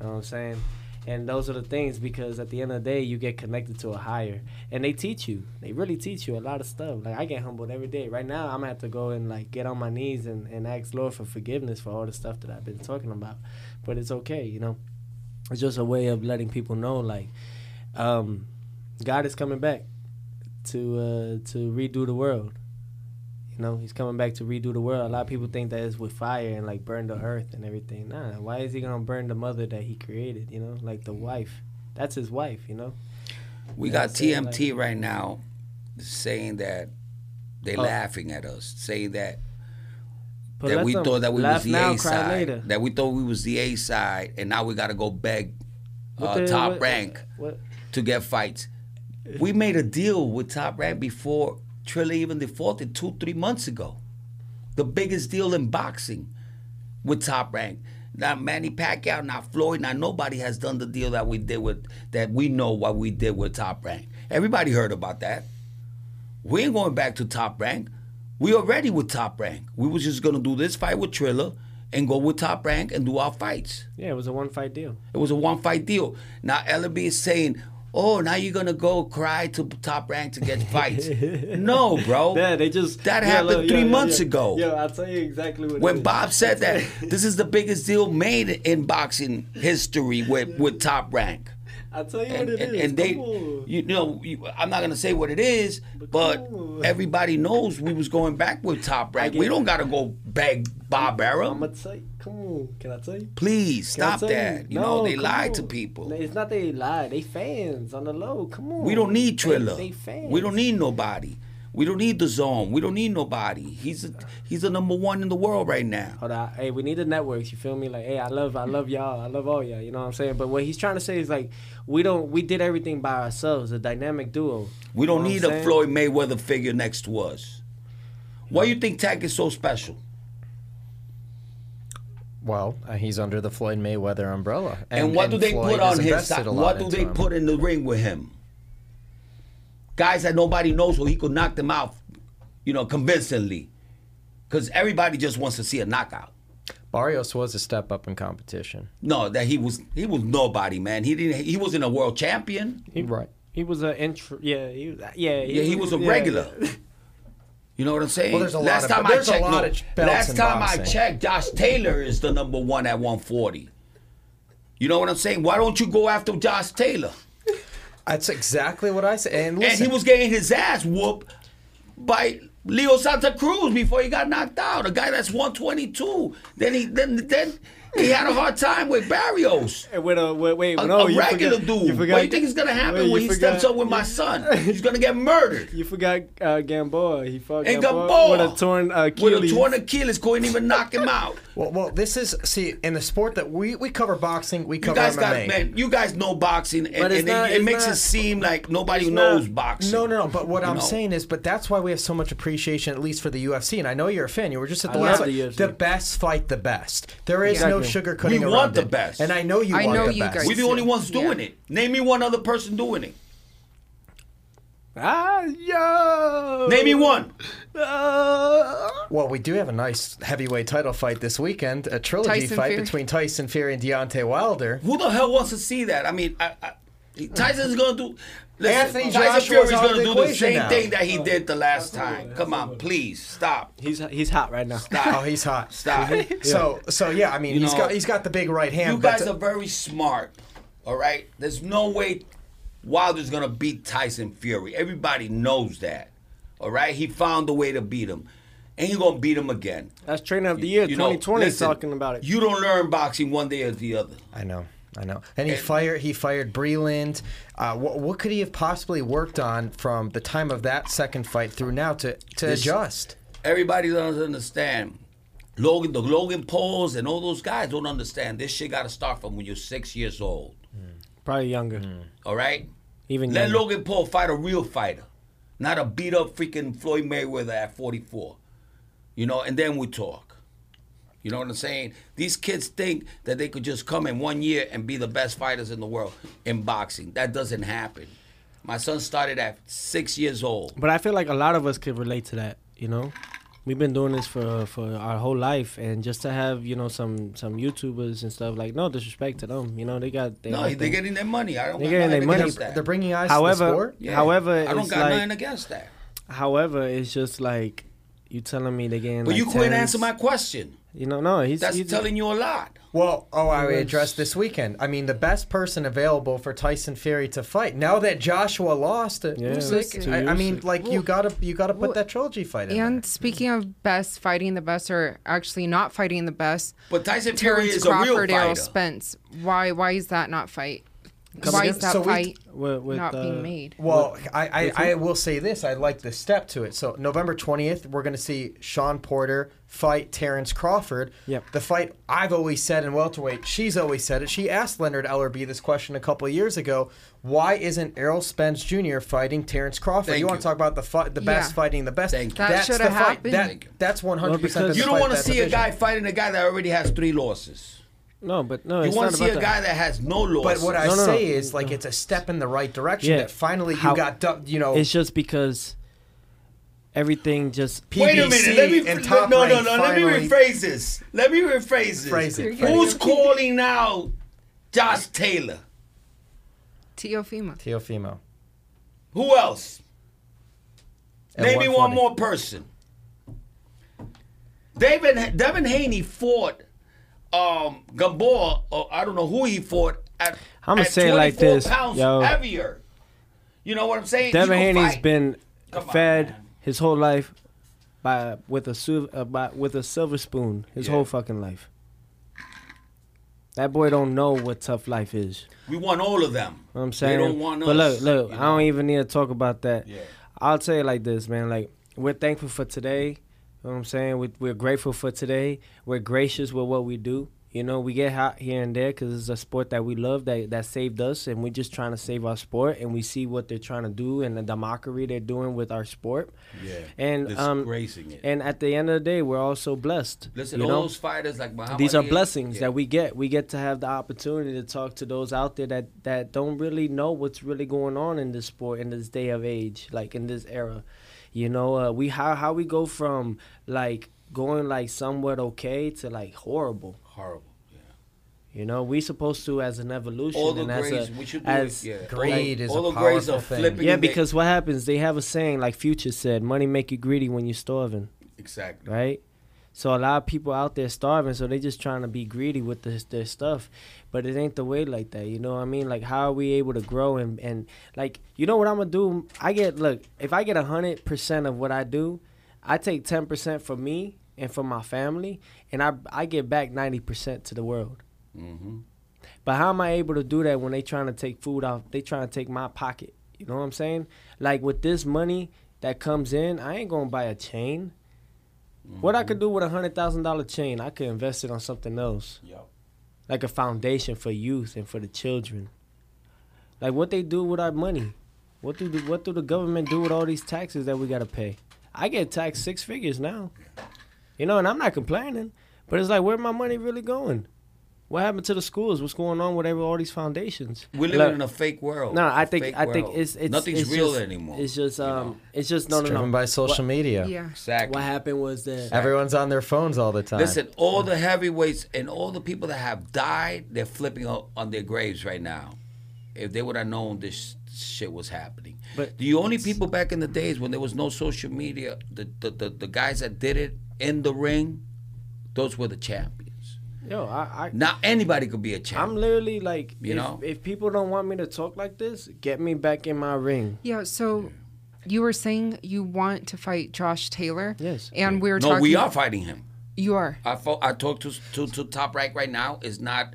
You know what I'm saying? And those are the things because at the end of the day, you get connected to a higher, and they teach you. They really teach you a lot of stuff. Like I get humbled every day. Right now, I'm gonna have to go and like get on my knees and, and ask Lord for forgiveness for all the stuff that I've been talking about. But it's okay, you know. It's just a way of letting people know, like, um, God is coming back to uh, to redo the world. You know, He's coming back to redo the world. A lot of people think that it's with fire and like burn the earth and everything. Nah, why is He gonna burn the mother that He created? You know, like the wife. That's His wife. You know. We got saying, TMT right now saying that they Oh. laughing at us, saying that But that we thought that we was the now, A side, later. that we thought we was the A side, and now we got to go beg uh, the- Top what- Rank What? to get fights. We made a deal with Top Rank before Triller even defaulted two, three months ago. The biggest deal in boxing with Top Rank. Not Manny Pacquiao, not Floyd, not nobody has done the deal that we did with that we know what we did with Top Rank. Everybody heard about that. We ain't going back to Top Rank. We already with Top Rank. We was just gonna do this fight with Triller and go with Top Rank and do our fights. Yeah, it was a one fight deal. It was a one fight deal. Now Ellerbe is saying, "Oh, now you're gonna go cry to Top Rank to get fights." *laughs* no, bro. Yeah, they just That yeah, happened look, three yeah, months yeah. ago. Yeah, I'll tell you exactly what. when. Bob said that *laughs* this is the biggest deal made in boxing history with with Top Rank. I'll tell you And, what it and, is. and they, Come on. you know, you, I'm not gonna say what it is, But come everybody knows we was going back with Top get We don't gotta go beg Bob. I'm gonna tell you. Come on, can I tell you? Please Can stop that. You, No, know, they come lie on. to people. It's not they lie. They fans on the low. Come on. We don't need They- They, fans. We don't need nobody. We don't need the zone. We don't need nobody. He's a, he's the number one in the world right now. Hold on. Hey, we need the networks. You feel me? Like, hey, I love, I love y'all. I love all y'all. You know what I'm saying? But what he's trying to say is like, we don't, we did everything by ourselves. A dynamic duo. We don't You know need a saying? Floyd Mayweather figure next to us. Why do you think Tack is so special? Well, uh, he's under the Floyd Mayweather umbrella. And, what do they Floyd put on his side? What do they him. put in the ring with him? Guys that nobody knows, so he could knock them out, you know, convincingly. Because everybody just wants to see a knockout. Barrios was a step up in competition. No, that he was he was nobody, man. He didn't. He wasn't a world champion. He, Right. He was an intro. Yeah, he was. Yeah, Yeah, he was a yeah. regular. *laughs* You know what I'm saying? Well, there's a lot last of- time there's a I checked, lot no, of belts last in time I checked, Josh Taylor is the number one at 140. You know what I'm saying? Why don't you go after Josh Taylor? That's exactly what I said. And And he was getting his ass whooped by Leo Santa Cruz before he got knocked out. A guy that's 122. Then he then then he had a hard time with Barrios. Hey, Wait, uh, wait, wait, A, no, a you regular forgot- dude. You what do you think is gonna happen wait, when you he steps up with my son? *laughs* He's gonna get murdered. You forgot uh, Gamboa. He fought And Gamboa, Gamboa with a torn uh, with Achilles. a torn Achilles couldn't even knock him out. *laughs* well, well, this is see in the sport that we we cover boxing, we cover You guys MMA. got man. You guys know boxing, and, But and not- it, it makes not- it seem like nobody knows not- boxing. No, no, no. But what You I'm know? saying is, but that's why we have so much appreciation, at least for the UFC. And I know you're a fan. You were just at the I last fight. the UFC. The best fight the best. There is no Exactly. sugarcoating We want the it. best. And I know you I want know the you best. guys We're the only ones Yeah. doing it. Name me one other person doing it. Ah, yo. Name me one. Uh, Well, we do have a nice heavyweight title fight this weekend, a trilogy Tyson fight Fury. between Tyson Fury and Deontay Wilder. Who the hell wants to see that? I mean, I, I, Tyson's gonna do. Listen, Anthony Tyson Joshua's Fury's gonna the do the same now. thing that he oh. did the last time. Come on, please stop. he's he's hot right now. Stop. Oh, he's hot. Stop. So, so yeah, I mean, You he's know, got he's got the big right hand. You but guys to- are very smart. All right. There's no way Wilder's gonna beat Tyson Fury. Everybody knows that. All right. He found a way to beat him, and he's gonna beat him again. That's trainer of the year, You know, 2020, listen, talking about it. You don't learn boxing one day or the other. I know, I know. And he fired he fired Breland. Uh, what, what could he have possibly worked on from the time of that second fight through now to to This- adjust? Everybody doesn't understand. Logan, the Logan Pauls and all those guys don't understand. This shit got to start from when you're six years old. Probably younger, All right. even Let younger. Logan Paul fight a real fighter, not a beat up freaking Floyd Mayweather at 44. You know, and then we talk. You know what I'm saying? These kids think that they could just come in one year and be the best fighters in the world in boxing. That doesn't happen. My son started at six years old. But I feel like a lot of us could relate to that. You know, we've been doing this for for our whole life, and just to have you know some some YouTubers and stuff like no disrespect to them. You know, they got they No, got they're things. getting their money. I don't They're got getting their money. that. They're bringing eyes to the However, sport. Yeah. however, I don't it's got like nothing against that. however, it's just like you telling me they're getting. But like you couldn't answer my question. You know, no, he's That's he's, telling you a lot. Well, oh, I Yes. addressed this weekend. I mean, the best person available for Tyson Fury to fight. Now that Joshua lost, it, Yeah, Usyk, I, I mean, Usyk. like you gotta you gotta put Well, that trilogy fight in. And there. speaking of best fighting the best, or actually not fighting the best, But Tyson Fury Terrence is a real Crawford, Errol fighter. Spence. Why? Why is that not fight? Come Why again? is that So we- fight with, with, not uh, being made? Well, I, I, I will say this. I like the step to it. So November 20th, we're going to see Shawn Porter fight Terrence Crawford. Yep. The fight I've always said in welterweight, she's always said it. She asked Leonard Ellerbe this question a couple of years ago. Why isn't Errol Spence Jr. fighting Terrence Crawford? Thank you want to talk about the fi- the best Yeah. fighting the best? Thank you. That That's shoulda the fight. happened. That, that's 100% Well, because- the You don't want to see a guy fighting a guy that already has three losses. No, but no, You it's want not to see a that. guy that has no losses. But what I No, no, no. say is like it's a step in the right direction. Yeah. That finally you How- got du- you know It's just because everything just PBC Wait a minute. Let me and top no no rank no. Let me rephrase this. Let me rephrase this. Phrase it. Who's calling now? Josh Taylor. Teofimo. Teofimo. Who else? At Name me one more person. David Devin Haney fought um Gamboa, or I don't know who he fought at. I'ma at say it like 24 this, Pounds yo. heavier. You know what I'm saying? Devin Haney's fight. been Come fed man. his whole life by with a uh, by, with a silver spoon his Yeah. whole fucking life. That boy don't know what tough life is. We want all of them. You know I'm saying? They don't want but look, look, you I don't even need to talk about that. Yeah. I'll tell you like this, man. Like we're thankful for today. You know what I'm saying? We, we're grateful for today. We're gracious with what we do. You know, we get hot here and there because it's a sport that we love that that saved us, and we're just trying to save our sport. And we see what they're trying to do and the, mockery they're doing with our sport. Yeah. And um, Disgracing it. and at the end of the day, we're also blessed. Listen, you all know? those fighters like Muhammad these are Ali, blessings yeah. that we get. We get to have the opportunity to talk to those out there that that don't really know what's really going on in this sport in this day of age, like in this era. You know, uh, we how how we go from like going like somewhat okay to like horrible. Horrible. Yeah. You know, we supposed to as an evolution All the and as grades, a we should do as. Yeah. Greed all, is all a the grades powerful are thing. flipping. yeah, and they- because what happens? They have a saying like Future said, "Money make you greedy when you're starving." exactly. right? So a lot of people out there starving, so they just trying to be greedy with this, their stuff, but it ain't the way like that. You know what I mean? Like how are we able to grow and and like you know what I'm gonna do? I get look if I get a hundred percent of what I do, I take ten percent for me and for my family, and I I get back ninety percent to the world. hmm But how am I able to do that when they trying to take food off? They trying to take my pocket. You know what I'm saying? Like with this money that comes in, I ain't gonna buy a chain. What I could do with a hundred thousand dollar chain, I could invest it on something else, Yep. Like a foundation for youth and for the children. Like what they do with our money, what do the, what do the government do with all these taxes that we gotta pay? I get taxed six figures now, you know, and I'm not complaining, but it's like where my money really going? What happened to the schools? What's going on with every, all these foundations? We're living Like- in a fake world. no, I A think I think it's it's nothing's it's real just, anymore. It's just you um, know? it's just no It's no driven no. by social media. Yeah. exactly. What happened was that Everyone's on their phones all the time. Listen, all the heavyweights and all the people that have died, they're flipping on their graves right now. If they would have known this shit was happening. But the only people back in the days when there was no social media, the, the, the, the guys that did it in the ring, those were the champions. Yo, I, I Now anybody could be a champ. I'm literally like, You if, know? if people don't want me to talk like this, get me back in my ring. Yeah. So you were saying you want to fight Josh Taylor. Yes. And we were no, talking. we are fighting him. You are. I fo- I talked to, to to Top Rank right now. Is not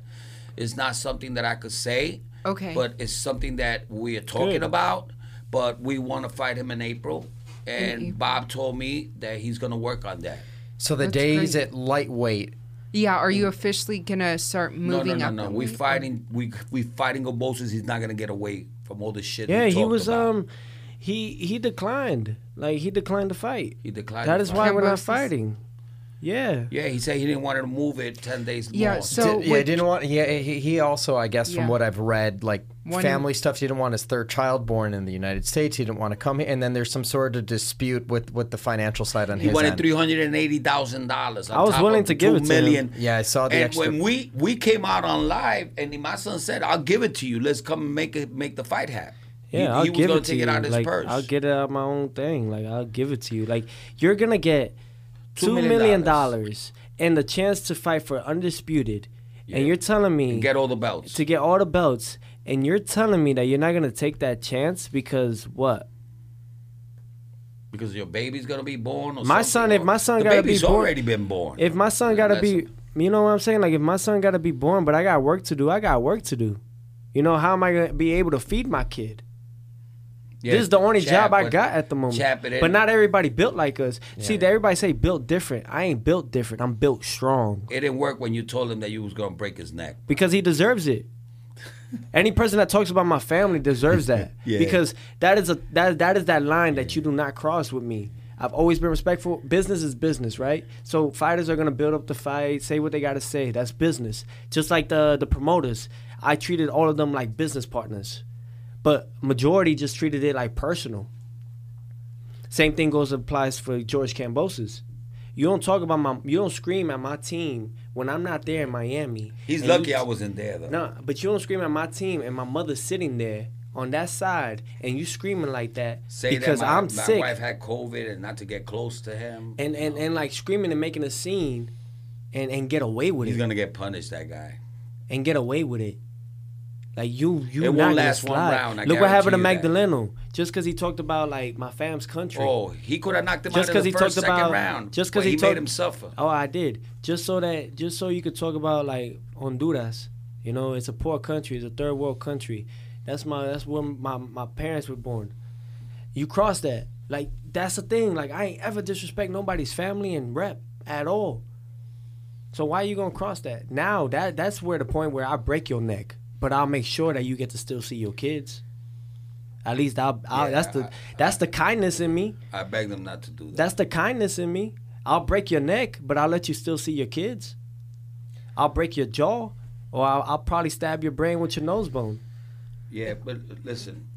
is not something that I could say. Okay. But it's something that we are talking Good. about. But we want to fight him in April, and April. Bob told me that he's gonna work on that. so the That's days great. at lightweight, Yeah. Are you officially gonna start No, moving no, up? no, no. We weight? fighting. We we fighting Obosis. He's not gonna get away from all the shit. Yeah, he was about. um, he he declined. Like he declined to fight. He declined. That to is fight. why we're not fighting. Yeah. Yeah, he said he didn't want to move it ten days Yeah, more. so- Did- yeah, with- didn't want. Yeah, he, he also, I guess, from what I've read, like One- family stuff. He didn't want his third child born in the United States. He didn't want to come here, and then there's some sort of dispute with with the financial side on He his He wanted three hundred and eighty thousand dollars. I was willing to give it to him. million. Yeah, I saw the and extra. when we we came out on live, and my son said, "I'll give it to you. Let's come and make it make the fight happen." Yeah, he, I'll he give gonna it to take you. it out of his like, purse. I'll get it out of my own thing. Like I'll give it to you. Like you're gonna get Two two million million dollars. dollars and the chance to fight for undisputed, Yeah. and you're telling me and get all the belts. to get all the belts, and you're telling me that you're not gonna take that chance because what? because your baby's gonna be born. Or My son- if my son the gotta be baby's born- already been born. If my son gotta be, you know what I'm saying? Like if my son gotta be born, but I got work to do. I got work to do. You know how am I gonna be able to feed my kid? Yeah, this is the only job I got at the moment. But not everybody built like us. See, Yeah. everybody say built different. I ain't built different. I'm built strong It didn't work when you told him that you was gonna break his neck. because he deserves it. Any person that talks about my family deserves that *laughs* Yeah. because that is a that that is that line that you do not cross with me. I've always been respectful. Business is business, right? So fighters are gonna build up the fight, say what they gotta say. That's business. Just like the the promoters, I treated all of them like business partners, but majority just treated it like personal. Same thing goes applies for George Kambosos. You don't talk about my, you don't scream at my team when I'm not there in Miami. He's lucky you- I wasn't there though. no, but you don't scream at my team and my mother's sitting there on that side and you screaming like that Say because that my, I'm my sick wife had COVID and not to get close to him. and, and and like screaming and making a scene and and get away with He's it He's gonna get punished. That guy. and get away with it. Like you, you It won't last one slide. round, I Look what happened to that. Magdaleno. Just because he talked about like my fam's country. Oh, he could have knocked him Just out in he the first, talked second about- round. Just because he he, talked- made him suffer. Oh, I did. Just so that, just so you could talk about like Honduras. You know, it's a poor country. It's a third world country. That's my. That's where my my parents were born. You cross that. Like that's the thing. Like I ain't ever disrespect nobody's family and rep at all. So why are you gonna cross that? Now that that's where the point where I break your neck, but I'll make sure that you get to still see your kids. At least I'll. I'll Yeah, that's the I- that's the kindness in me. I beg them not to do that. That's the kindness in me. I'll break your neck, but I'll let you still see your kids. I'll break your jaw, or I'll, I'll probably stab your brain with your nose bone. yeah, but listen.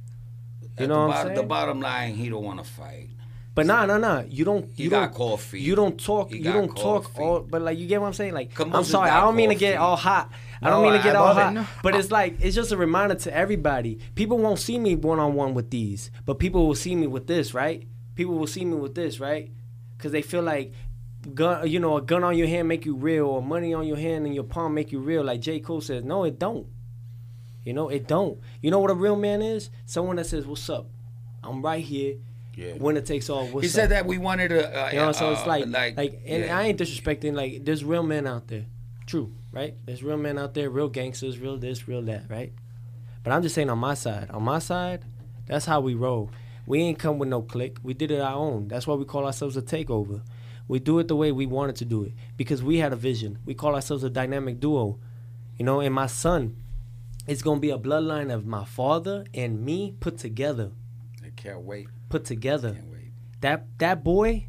You at know the, what I'm bottom, the bottom line, he don't want to fight. But nah, nah, nah. You don't. You got don't. coffee. You don't talk. He you don't talk all. But like, you get what I'm saying? Like, I'm sorry. I don't mean to get all hot. I don't mean to get all hot. No. But it's like it's just a reminder to everybody. People won't see me one on one with these, but people will see me with this, right? People will see me with this, right? Because they feel like gun, you know, a gun on your hand make you real, or money on your hand and your palm make you real. Like J Cole says, no, it don't. You know, it don't. You know what a real man is? Someone that says, "What's up? I'm right here." Yeah. Winner takes all. What's He up? said that we wanted to. Uh, You know, so it's uh, like, like, and yeah. I ain't disrespecting. Like, there's real men out there, true, right? There's real men out there, real gangsters, real this, real that, right? But I'm just saying, on my side, on my side, that's how we roll. We ain't come with no click. We did it our own. That's why we call ourselves a takeover. We do it the way we wanted to do it because we had a vision. We call ourselves a dynamic duo, you know. And my son, it's gonna be a bloodline of my father and me put together, I can't wait. Put together. That that boy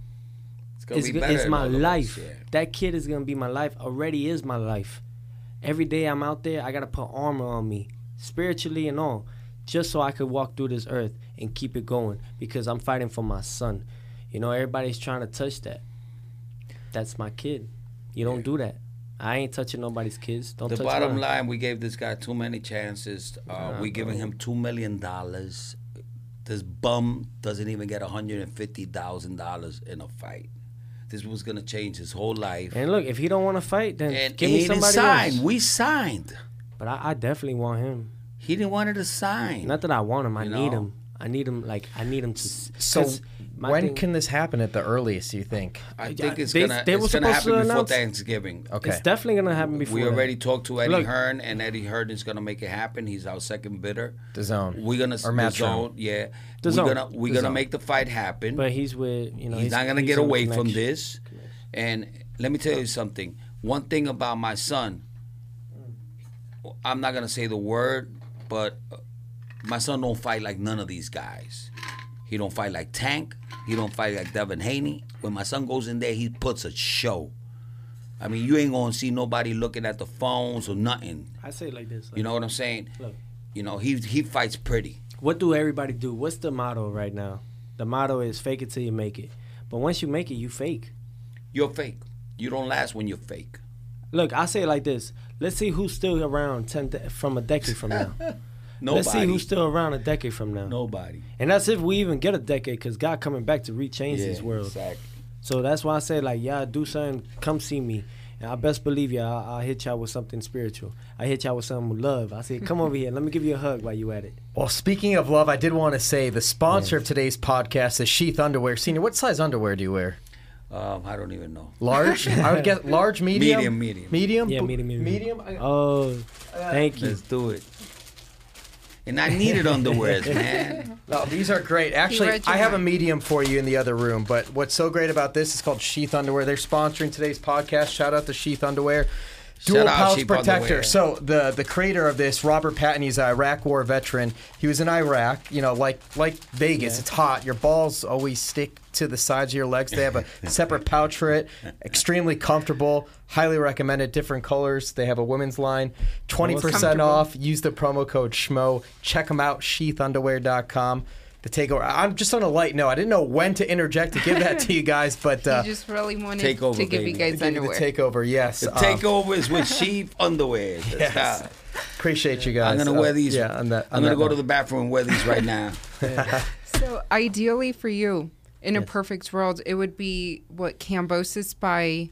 It's gonna it's, be better it's my life. yeah. That kid is gonna be my life. Already is my life. Every day I'm out there, I gotta put armor on me, spiritually and all, just so I could walk through this earth and keep it going. Because I'm fighting for my son. You know, everybody's trying to touch that. That's my kid. You don't do that. I ain't touching nobody's kids. Don't The bottom mine. line, we gave this guy too many chances. Uh, we giving him two million dollars. This bum doesn't even get hundred and fifty thousand dollars in a fight. This was gonna change his whole life. And look, if he don't want to fight, then And give me somebody sign. else. We signed. But I, I definitely want him. He didn't want to sign. Not that I want him. I You need know? him. I need him. Like I need him to. So my when thing- can this happen at the earliest? You think? I think it's They- gonna they were it's gonna supposed to happen before announce- Thanksgiving. Okay. It's definitely gonna happen before. We that. already talked to Eddie Look. Hearn, and Eddie Hearn is gonna make it happen. He's our second bidder. The zone. We're gonna Or the Metro. zone, yeah. The we're Zone. gonna we're gonna Zone. make the fight happen. But he's with you know. he's, not gonna get on away from connection. this. And let me tell you something. One thing about my son, I'm not gonna say the word, but uh, my son don't fight like none of these guys. He don't fight like Tank. He don't fight like Devin Haney. When my son goes in there, he puts a show. I mean, you ain't gonna see nobody looking at the phones or nothing. I say it like this. like, You know what I'm saying? Look. You know, he he fights pretty. What do everybody do? What's the motto right now? The motto is fake it till you make it. But once you make it, you fake. You're fake. You don't last when you're fake. Look, I say it like this. Let's see who's still around ten de- from a decade from now. *laughs* Nobody. Let's see who's still around a decade from now. Nobody. And that's if we even get a decade, because God coming back to rechange this world. Exactly. So that's why I say like, y'all do something, come see me. And I best believe you, I'll, I'll hit y'all with something spiritual. I hit y'all with something with love. I say, come over here, let me give you a hug while you at it. Well, speaking of love, I did want to say the sponsor of today's podcast is Sheath Underwear. Senior, what size underwear do you wear? Um, I don't even know. Large? *laughs* I would get large, medium, Medium, medium. medium, Yeah, medium, medium. medium. I- Oh, thank you. Let's do it. And I needed underwears, man. No, *laughs* oh, these are great. Actually, read your I have a medium for you in the other room. But what's so great about this is called Sheath Underwear. They're sponsoring today's podcast. Shout out to Sheath Underwear. Dual pouch protector. So the the creator of this, Robert Patton, he's an Iraq War veteran. He was in Iraq. You know, like like Vegas, it's hot. Your balls always stick to the sides of your legs. They have a *laughs* separate pouch for it. *laughs* Extremely comfortable. Highly recommended. Different colors. They have a women's line. Twenty percent off. Use the promo code SCHMO. Check them out. Sheathunderwear.com. The takeover. I'm just on a light note. I didn't know when to interject to give that to you *laughs* guys, but uh, just really wanted Takeover, to give baby. you guys give you the takeover. Yes. The um, takeover is with sheep *laughs* underwear. That's Yes. how- Appreciate you guys. I'm gonna Uh, wear these. Yeah. On that, I'm gonna go note. to the bathroom and wear these right now. *laughs* So ideally for you, in a perfect world, it would be what Kambosos by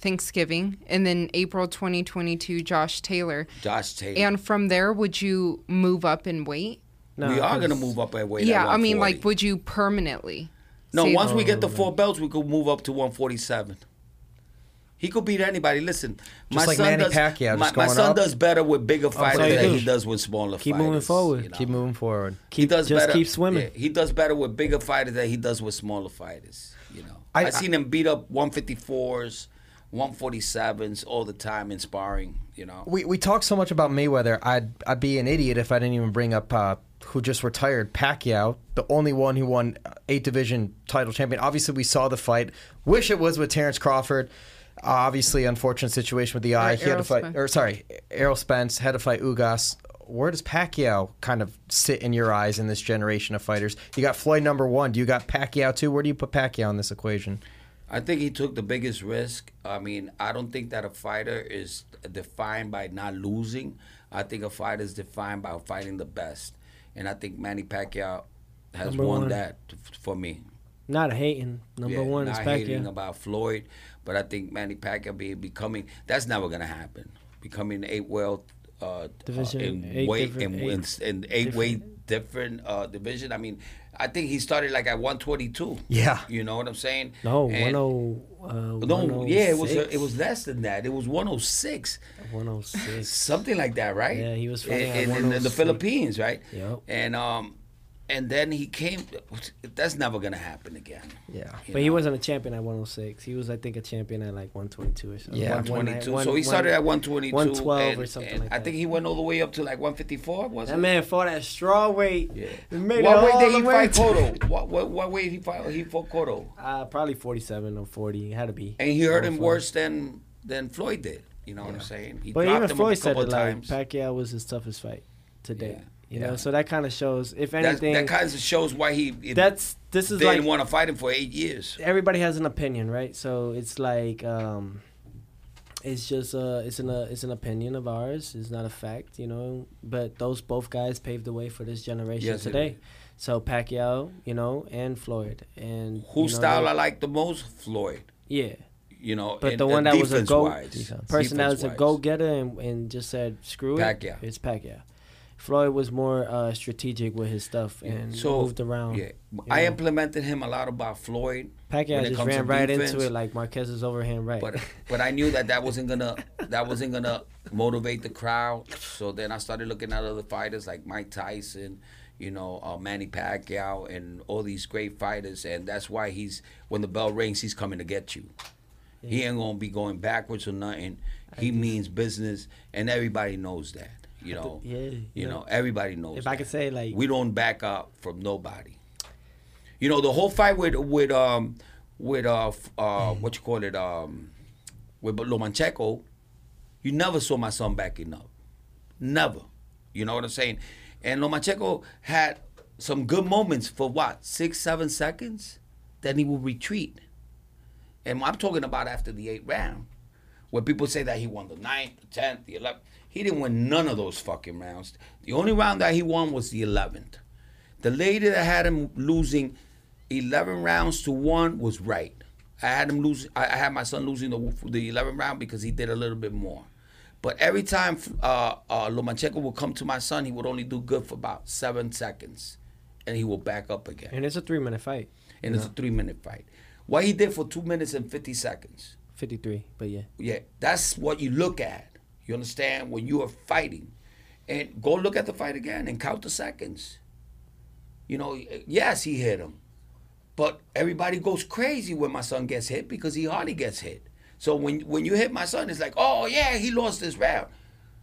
Thanksgiving, and then April 2022, Josh Taylor. Josh Taylor. And from there, would you move up in weight? No, we are gonna move up at weight. yeah, at I mean, like, would you permanently? No, say- once we get the four belts, we could move up to 147. He could beat anybody. Listen, my like son Manny does. Pacquiao, my just my going son up. does better with bigger fighters so than do. he does with smaller Keep fighters. moving forward. you know? Keep moving forward. He does just better. keep swimming. yeah, he does better with bigger fighters than he does with smaller fighters. You know, I, have seen him beat up 154s, 147s all the time in sparring. You know, We we talk so much about Mayweather. I'd I'd be an idiot if I didn't even bring up uh, who just retired, Pacquiao, the only one who won eight division title champion. Obviously, we saw the fight. Wish it was with Terrence Crawford. Uh, obviously, unfortunate situation with the eye. he had to fight, Spence. or sorry, Errol Spence had to fight Ugas. where does Pacquiao kind of sit in your eyes in this generation of fighters? You got Floyd number one. Do you got Pacquiao too? Where do you put Pacquiao in this equation? I think he took the biggest risk. I mean, I don't think that a fighter is defined by not losing. I think a fighter is defined by fighting the best, and I think Manny Pacquiao has Number won one. that for me. Not hating. Number Yeah, one is not hating about Floyd, but I think Manny Pacquiao be becoming that's never gonna happen. Becoming eight world uh, Division, uh, in eight weight different- in, in, in eight weight different uh, division. I mean, I think he started like at one twenty two. Yeah. you know what I'm saying? No, And- 10, uh, no, yeah, it was uh, 106. it was less than that. It was 106, 106. something like that, right? Yeah, he was fighting in, in, in the Philippines, right? Yep. And um, and then he came. That's never gonna happen again. Yeah. you But he wasn't a champion at 106. He was, I think, a champion at like 122 or something. Yeah, One- one- 122. one- so he one- started at 122. 112 and, or something and like I that. think he went all the way up to like 154. Was That it? man fought at straw weight. Yeah. He made what it weight all did the he way fight to- Cotto? *laughs* What, what what weight he fight? He fought Cotto, Uh, probably 47 or 40. It had to be. and he hurt him worse than than Floyd did. You know what I'm saying? He But dropped even him Floyd a said couple it of like. Pacquiao was his toughest fight to date. Yeah. You Yeah. know, so that kind of shows. If anything, that kind of shows why he it- that's this is they like didn't want to fight him for eight years. everybody has an opinion, right? So it's like um it's just uh it's an uh, it's an opinion of ours. It's not a fact, you know. But those both guys paved the way for this generation Yes, today. So Pacquiao, you know, and Floyd, and Whose you know, style I like the most? Floyd. yeah. You know, But the one that was a go person that was a go getter and, and just said screw it. Pacquiao. It's Pacquiao. Floyd was more uh, strategic with his stuff and So, moved around. Yeah, I know. implemented him a lot about Floyd. Pacquiao just comes ran right defense. into it like Marquez's overhand right. but *laughs* but I knew that that wasn't gonna that wasn't gonna motivate the crowd. So then I started looking at other fighters like Mike Tyson, you know, uh, Manny Pacquiao, and all these great fighters. And that's why he's when the bell rings, he's coming to get you. He ain't gonna be going backwards or nothing. He means business, and everybody knows that. You know, yeah, you yeah. know, everybody knows. If I could say, like- we don't back up from nobody. You know, the whole fight with with um with uh uh what you call it um with Lomachenko, you never saw my son backing up, never. You know what I'm saying? And Lomachenko had some good moments for what six seven seconds, then he would retreat. And I'm talking about after the eighth round, where people say that he won the ninth, the tenth, the eleventh. He didn't win none of those fucking rounds. The only round that he won was the eleventh. The lady that had him losing eleven rounds to one was right. I had him lose. I had my son losing the the eleventh round because he did a little bit more. But every time uh, uh, Lomachenko would come to my son, he would only do good for about seven seconds, and he will back up again and it's a three minute fight. and it's a three minute fight. What he did for two minutes and fifty seconds. 53, but yeah. Yeah, that's what you look at. You understand when you are fighting, and go look at the fight again and count the seconds. You know, yes, he hit him, but everybody goes crazy when my son gets hit because he hardly gets hit. So when when you hit my son, it's like, oh yeah, he lost this round.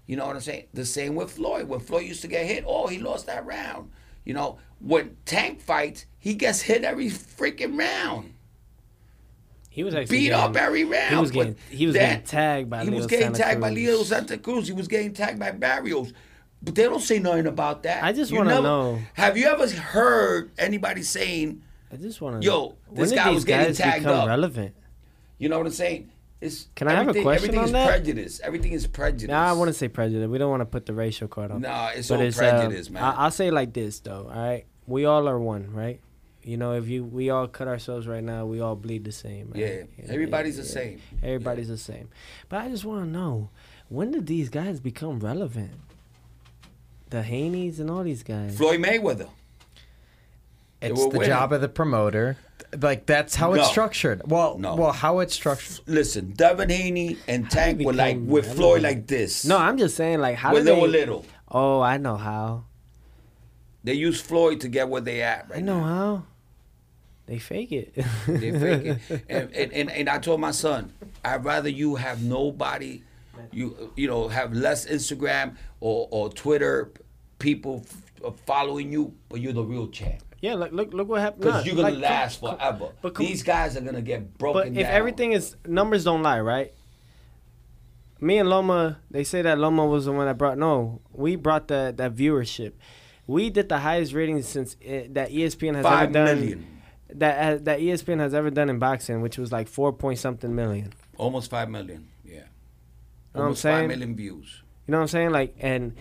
You know what I'm saying? The same with Floyd. When Floyd used to get hit, oh, he lost that round. You know, when Tank fights, he gets hit every freaking round He was actually beat getting, up every round. He was getting he was then getting tagged by he Leo was getting Santa tagged by Leo Santa Cruz. He was getting tagged by Barrios. But they don't say nothing about that. I just wanna know. Have you ever heard anybody saying, I just want to Yo, this guy was getting tagged up. relevant? you know what I'm saying? It's Can I have a everything- question Everything on is that? prejudice. Everything is prejudice. Nah, I wouldn't say prejudice. We don't want to put the racial card on. Nah, it's but all it's prejudice, um, man. I, I'll say it like this though. All right, we all are one, right? You know, if you we all cut ourselves right now, we all bleed the same. Right? Yeah, everybody's the same. Everybody's the same. But I just want to know when did these guys become relevant? The Haneys and all these guys. Floyd Mayweather. It's the winning. job of the promoter. Like that's how it's structured. Well, No. well, how it's structured. Listen, Devin Haney and Tank were like became with Floyd like this. No, I'm just saying like how when they they? were little. Oh, I know how. They used Floyd to get where they at right I know now. how. They fake it. They fake it. *laughs* And, and, and, and I told my son, I'd rather you have nobody, you you know, have less Instagram or, or Twitter people f- uh, following you, but you're the real champ. Yeah, look, look, look what happened. Because you're gonna like, last forever. but These guys are gonna get broken But if down. everything is numbers don't lie, right? me and Loma, they say that Loma was the one that brought. No, we brought that that viewership. We did the highest ratings since it, that E ESPN has Five ever done. million. That uh, that ESPN has ever done in boxing, which was like four point something million. Almost five million. Yeah. know what I'm Almost five saying? million views. You know what I'm saying? Like and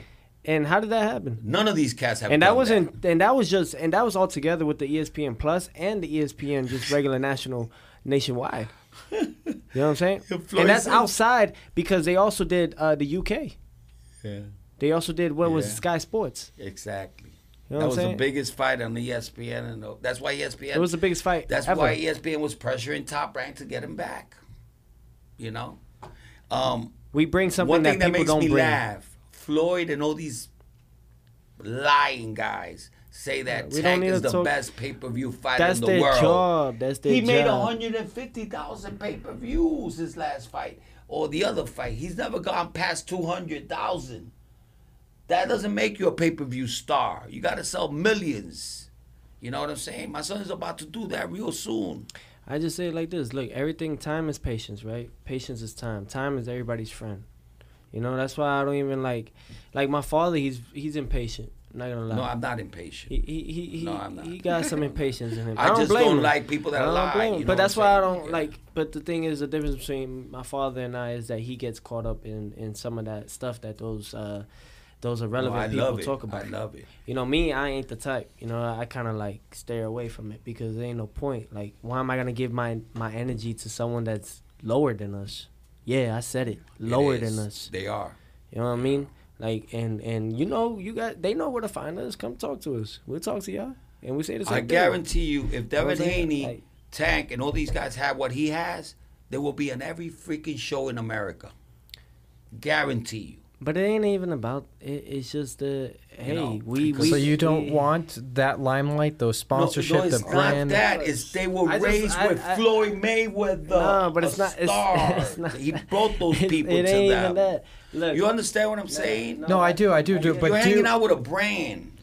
and how did that happen? None of these cats have. And that wasn't and that was just and that was all together with the ESPN Plus and the ESPN just regular national nationwide. *laughs* You know what I'm saying? And that's outside because they also did uh, the UK. Yeah. They also did what was Yeah. Sky Sports. Exactly. You know that was I'm the biggest fight on the ESPN, and that's why ESPN. It was the biggest fight That's ever. why ESPN was pressuring Top Rank to get him back. You know, um, we bring something one that thing that, people makes don't me bring. laugh: Floyd and all these lying guys say that don't Tank is the talk- best pay per view fighter That's in the world. job. That's their He made 150,000 pay per views his last fight or the other fight. He's never gone past 200,000. That doesn't make you a pay per view star. You got to sell millions. You know what I'm saying? My son is about to do that real soon. I just say it like this: Look, everything. Time is patience, right? Patience is time. Time is everybody's friend. You know, that's why I don't even like, like my father. He's he's impatient. I'm not gonna lie. No, I'm not impatient. He he he, he, No, I'm not. he got some impatience in him. *laughs* I don't just blame don't him. like people that I don't lie, blame him. you know but that's why I don't Yeah. like. But the thing is, the difference between my father and I is that he gets caught up in in some of that stuff that those uh those No, irrelevant oh, I people talk about. I love it. You know, me, I ain't the type. You know, I, kind of like stay away from it because there ain't no point. Like, why am I gonna give my my energy to someone that's lower than us? Yeah, I said it, lower It than us. They are. You know what I mean? Like, and and you know, you got they know where to find us. Come talk to us. We'll talk to y'all, and we say the same I thing. guarantee you, if Devin Haney, Like- Tank, and all these guys have what he has, there will be on every freaking show in America. Guarantee you. But it ain't even about. It, it's just the hey, know, we, we. so you don't we- want that limelight, those sponsorship, no, no, it's the brand. not that. It's they were I just- raised I- with I- Floyd Mayweather. No, but it's a not. It's, *laughs* Star. it's not. he brought those *laughs* It- people it to ain't them. even that. Look, You understand what I'm saying? No, I do, I do, do. But You're do hanging out with a brand.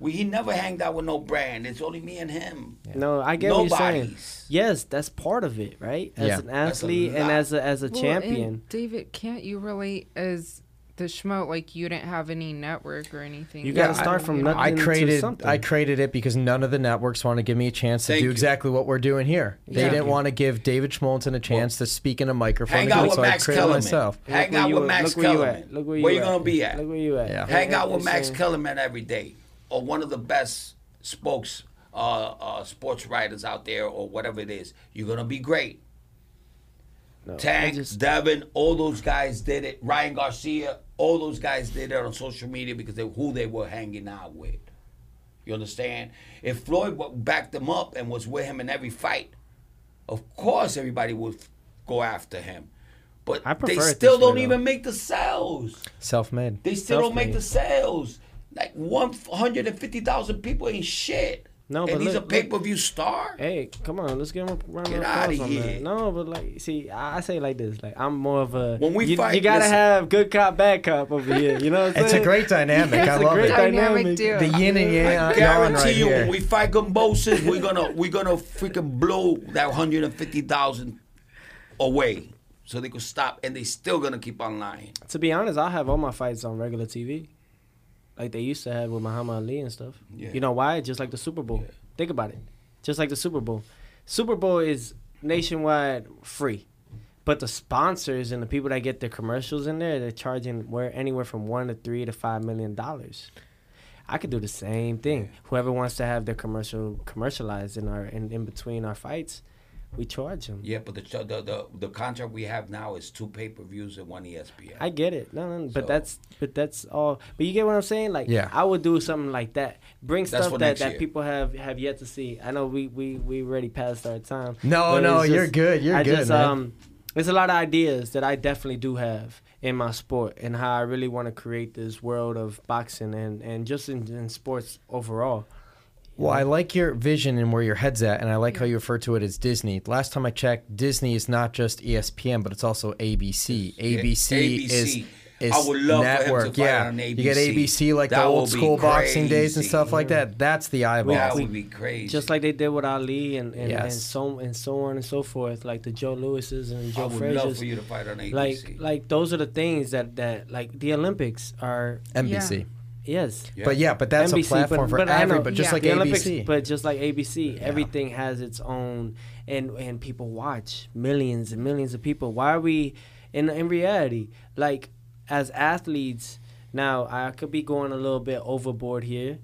We, he never hanged out with no brand. It's only me and him. No, I get what you're saying. Yes, that's part of it, right? As Yeah. an athlete and as a as a Well, champion. David, can't you relate as the schmo? Like you didn't have any network or anything. You gotta start I- from nothing. I into created something. I created it because none of the networks want to give me a chance to Thank do you. exactly what we're doing here. They Yeah. didn't want to give David Schmulenson a chance to speak in a microphone. Hang to do out it, with so I Max created Kellerman. myself. Hang out with at. Max Look where you Kellerman. at. Look where you Where you gonna be at? Look where you at. Hang out with Max Kellerman every day, or one of the best spokes uh, uh, sports writers out there, or whatever it is. You're gonna be great. No, Tank, just- Devin, all those guys did it. Ryan Garcia, all those guys did it on social media because they who they were hanging out with. You understand? If Floyd backed them up and was with him in every fight, of course everybody would go after him. But I they still don't though. even make the sales. Self-made. They still don't make the sales. Like one hundred and fifty thousand people ain't shit. No, and but he's look- a pay per view star. Hey, come on, let's give him a round Get of outta applause on here. that. No, but like, see, I, I say like this: like, I'm more of a When we you, fight, you gotta listen. have good cop, bad cop over here. You know what I'm It's saying? a great dynamic. I It's a love great it. Dynamic dynamic. The yin and yang I guarantee right you, here. when we fight Kambosos, we're gonna we're gonna freaking blow that hundred and fifty thousand away, so they could stop, and they still gonna keep on lying. To be honest, I have all my fights on regular TV, like they used to have with Muhammad Ali and stuff. Yeah. You know why? Just like the Super Bowl. Think about it. Just like the Super Bowl. Super Bowl is nationwide free, but the sponsors and the people that get their commercials in there, they're charging where anywhere from one to three to five million dollars. I could do the same thing. Whoever wants to have their commercial commercialized in our in, in between our fights, we charge them. Yeah, but the the the, the contract we have now is two pay per views and one ESPN. I get it. No, no, but So- that's but that's all. But you get what I'm saying? Like, Yeah. I would do something like that. Bring stuff that, that year. people have have yet to see. I know we we we already passed our time. No, no, it's you're good. You're I good, just, man. Um, there's a lot of ideas that I definitely do have in my sport and how I really want to create this world of boxing and and just in, in sports overall. Well, I like your vision and where your head's at, and I like how you refer to it as Disney. Last time I checked, Disney is not just ESPN, but it's also ABC. Yeah, ABC, is is I would love for him to network. fight yeah, on you get ABC. ABC like That the old be school boxing days and crazy. stuff like that. That's the eyeball. That would be crazy. Just like they did with Ali and and, and so and so on and so forth, like the Joe Louis's and Joe I Joe would love for you to fight on ABC. Like like those are the things that that like the Olympics are NBC. Yes. Yeah. But yeah, but that's NBC, a platform but- for but I know- everybody, just yeah. like the ABC. Olympics, but just like ABC, everything has its own, and and people watch millions and millions of people. Why are we, in in reality, like as athletes? Now I could be going a little bit overboard here,